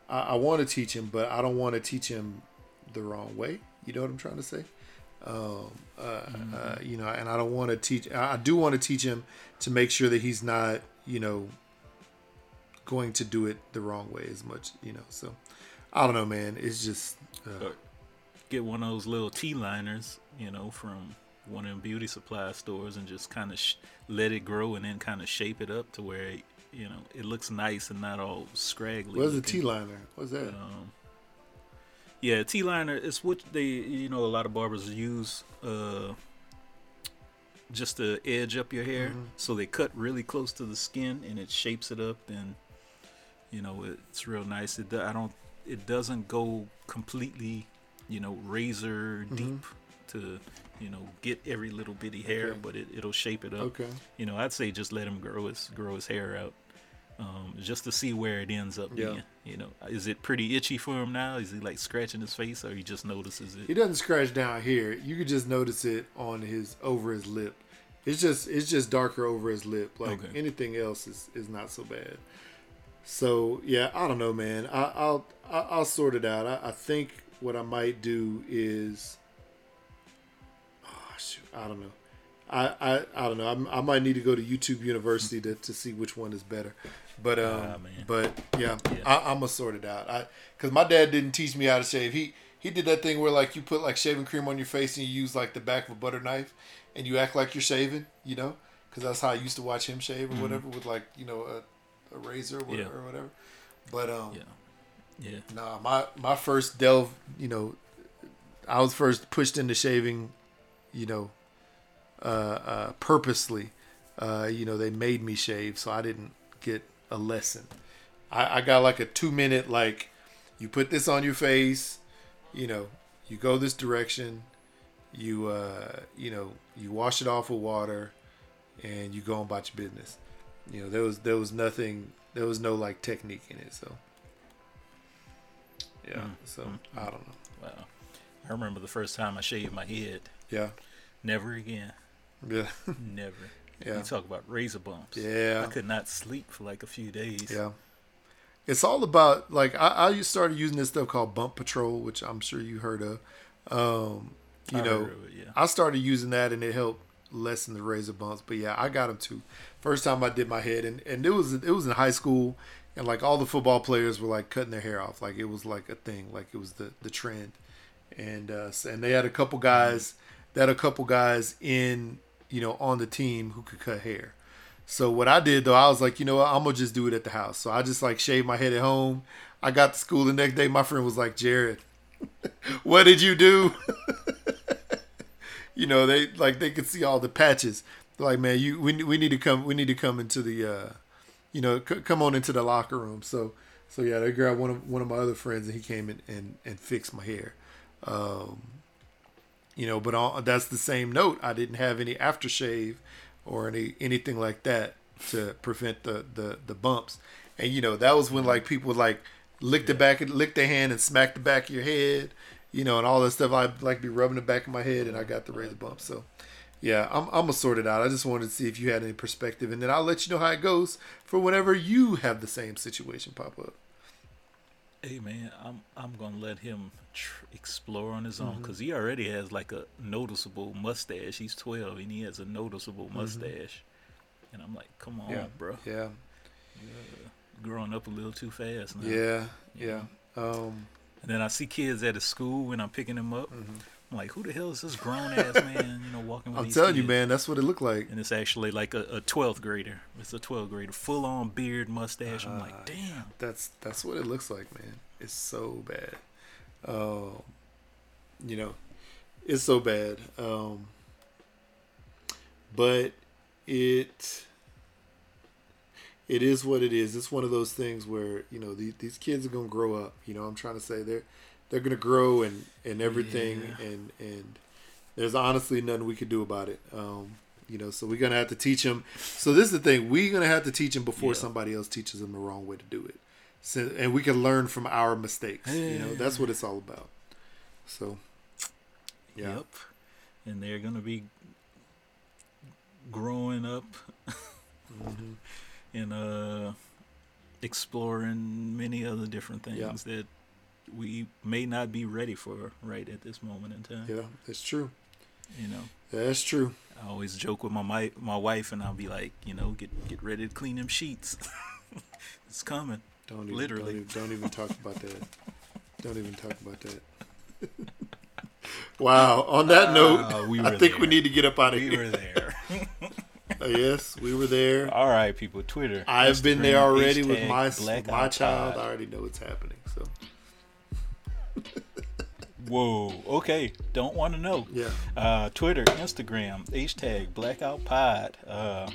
I, I want to teach him, but I don't want to teach him the wrong way. You know what I'm trying to say? Um, uh, uh, you know, and I don't want to teach. I I do want to teach him to make sure that he's not, you know, going to do it the wrong way as much. You know, so I don't know, man. It's just. Uh, get one of those little T liners, you know, from one of them beauty supply stores, and just kind of sh- let it grow, and then kind of shape it up to where you know it looks nice and not all scraggly. what's a. T liner? What's that? Um, yeah, T liner is what they you know a lot of barbers use uh, just to edge up your hair. Mhm. So they cut really close to the skin and it shapes it up and you know it's real nice. It do- I don't it doesn't go completely you know razor Mhm. deep to you know get every little bitty hair, Okay. but it, it'll shape it up Okay. you know, I'd say just let him grow his grow his hair out, um, just to see where it ends up Yeah. being. You know, is it pretty itchy for him now? Is he like scratching his face, or he just notices it? He doesn't scratch down here. You could just notice it on his over his lip. It's just it's just darker over his lip. Like Okay. anything else is, is not so bad. So yeah, I don't know, man. I, I'll I- I'll sort it out. I, I think what I might do is, shoot, I don't know. I, I, I don't know. I'm, I might need to go to YouTube University to, to see which one is better. But um, Ah, but yeah, Yeah. I, I'm gonna sort it out. I because my dad didn't teach me how to shave. He he did that thing where like you put like shaving cream on your face and you use like the back of a butter knife and you act like you're shaving. You know, because that's how I used to watch him shave or whatever with like you know a, a razor or whatever, Mm-hmm. Yeah. or whatever. But um, Yeah, yeah, Nah, my my first delve, you know, I was first pushed into shaving, you know, uh, uh, purposely. Uh, you know, they made me shave, so I didn't get a lesson. I, I got like a two minute like, you put this on your face, you know, you go this direction, you uh, you know, you wash it off with water, and you go on about your business. You know, there was there was nothing, there was no like technique in it, so. Yeah, Mm, so mm, I don't know. wow. I remember the first time I shaved my head. Yeah, Never again. yeah, Never. yeah, You talk about razor bumps. yeah. I could not sleep for like a few days. Yeah. It's all about like I, I started using this stuff called Bump Patrol, which I'm sure you heard of. Um, you I know, it, yeah. I started using that and it helped lessen the razor bumps. But yeah, I got them too. First time I did my head, and and it was it was in high school, and like all the football players were like cutting their hair off, like it was like a thing, like it was the the trend, and uh, and they had a couple guys, they had a couple guys in you know on the team who could cut hair. So what I did though, I was like, you know what, I'm gonna just do it at the house. So I just like shaved my head at home. I got to school the next day. My friend was like, Jared, what did you do? you know, they like they could see all the patches. They're like, man, you we we need to come we need to come into the uh, you know, c- come on into the locker room. So so yeah, they grabbed one of one of my other friends and he came in and and fixed my hair. Um, you know, but on, that's the same note. I didn't have any aftershave or any anything like that to prevent the the the bumps. And you know, that was when like people would like lick the back, lick their hand and smack the back of your head, you know, and all that stuff. I'd like be rubbing the back of my head, and I got the razor bumps. So, yeah, I'm I'm gonna sort it out. I just wanted to see if you had any perspective, and then I'll let you know how it goes for whenever you have the same situation pop up. Hey man, I'm I'm gonna let him tr- explore on his own Mm-hmm. because he already has like a noticeable mustache. He's 12 and he has a noticeable mustache, and I'm like, come on, Mm-hmm. yeah, bro, yeah, growing up a little too fast now. yeah, yeah. Um, And then I see kids at a school when I'm picking them up. Mm-hmm. I'm like, who the hell is this grown ass man? You know, walking with I'm telling you, man, that's what it looked like. And it's actually like a, a 12th grader. It's a 12th grader, full on beard, mustache. I'm Ah, like, damn. That's that's what it looks like, man. It's so bad. Um, you know, it's so bad. Um, but it it is what it is. It's one of those things where you know these, these kids are gonna grow up. You know, I'm trying to say they're they're gonna grow and and everything, Yeah. and and there's honestly nothing we could do about it. Um, you know, so we're gonna have to teach them. So this is the thing: we're gonna have to teach them before Yeah. somebody else teaches them the wrong way to do it. So, and we can learn from our mistakes. You know, that's what it's all about. So, yeah, Yep. And they're going to be growing up Mhm. and uh, exploring many other different things Yeah. that we may not be ready for right at this moment in time. yeah, it's true. You know, That's true. I always joke with my mi- my wife, and I'll be like, you know, get get ready to clean them sheets. it's coming. Don't even, Literally. Don't even, don't even talk about that. Don't even talk about that. wow. On that note, Ah, we I think we need to get up out of We here. were there. Uh, yes, we were there. All right, people. Twitter. I've been there already with my my child. I already know what's happening. Whoa. Okay. Don't want to know. yeah, Uh, Twitter, Instagram, hashtag Blackout Pod. Uh,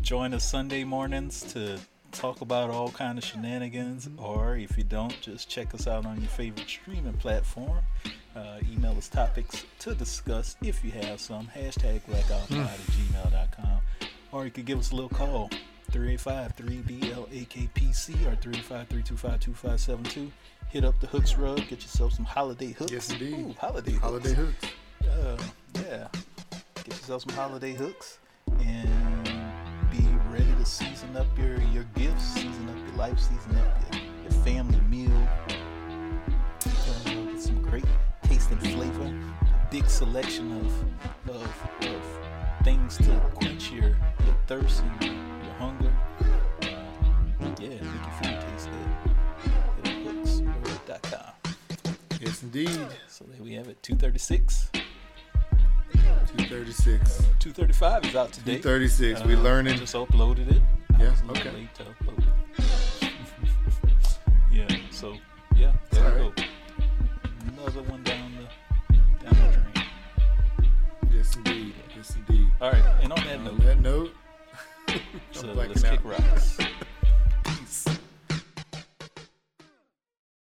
join us Sunday mornings to talk about all kind of shenanigans, or if you don't, just check us out on your favorite streaming platform. Uh, email us topics to discuss if you have some. Hashtag blackoutpod at gmail.com. Or you could give us a little call. 385-3BLAKPC or 385-325-2572. Hit up the Hooks Rug. Get yourself some holiday hooks. Yes, indeed. Ooh, holiday hooks holiday hooks. uh, yeah, get yourself some holiday hooks and be ready to season up your your gifts, season up your life, season up your, your family meal. Uh, with some great taste and flavor, a big selection of of, of things to quench your your thirst and your hunger. Uh, yeah, make your food taste good. Yes, indeed. So there we have it, 236. Two thirty six. 235 is out today. Two thirty six. We Uh, learning. Just uploaded it. Yeah, was a little okay. late to upload it. yeah. So yeah, there we Alright. go. Another one down the down the drain. Yes, indeed. Yes, indeed. All right. And on that On note, that note, so let's blacking kick rocks.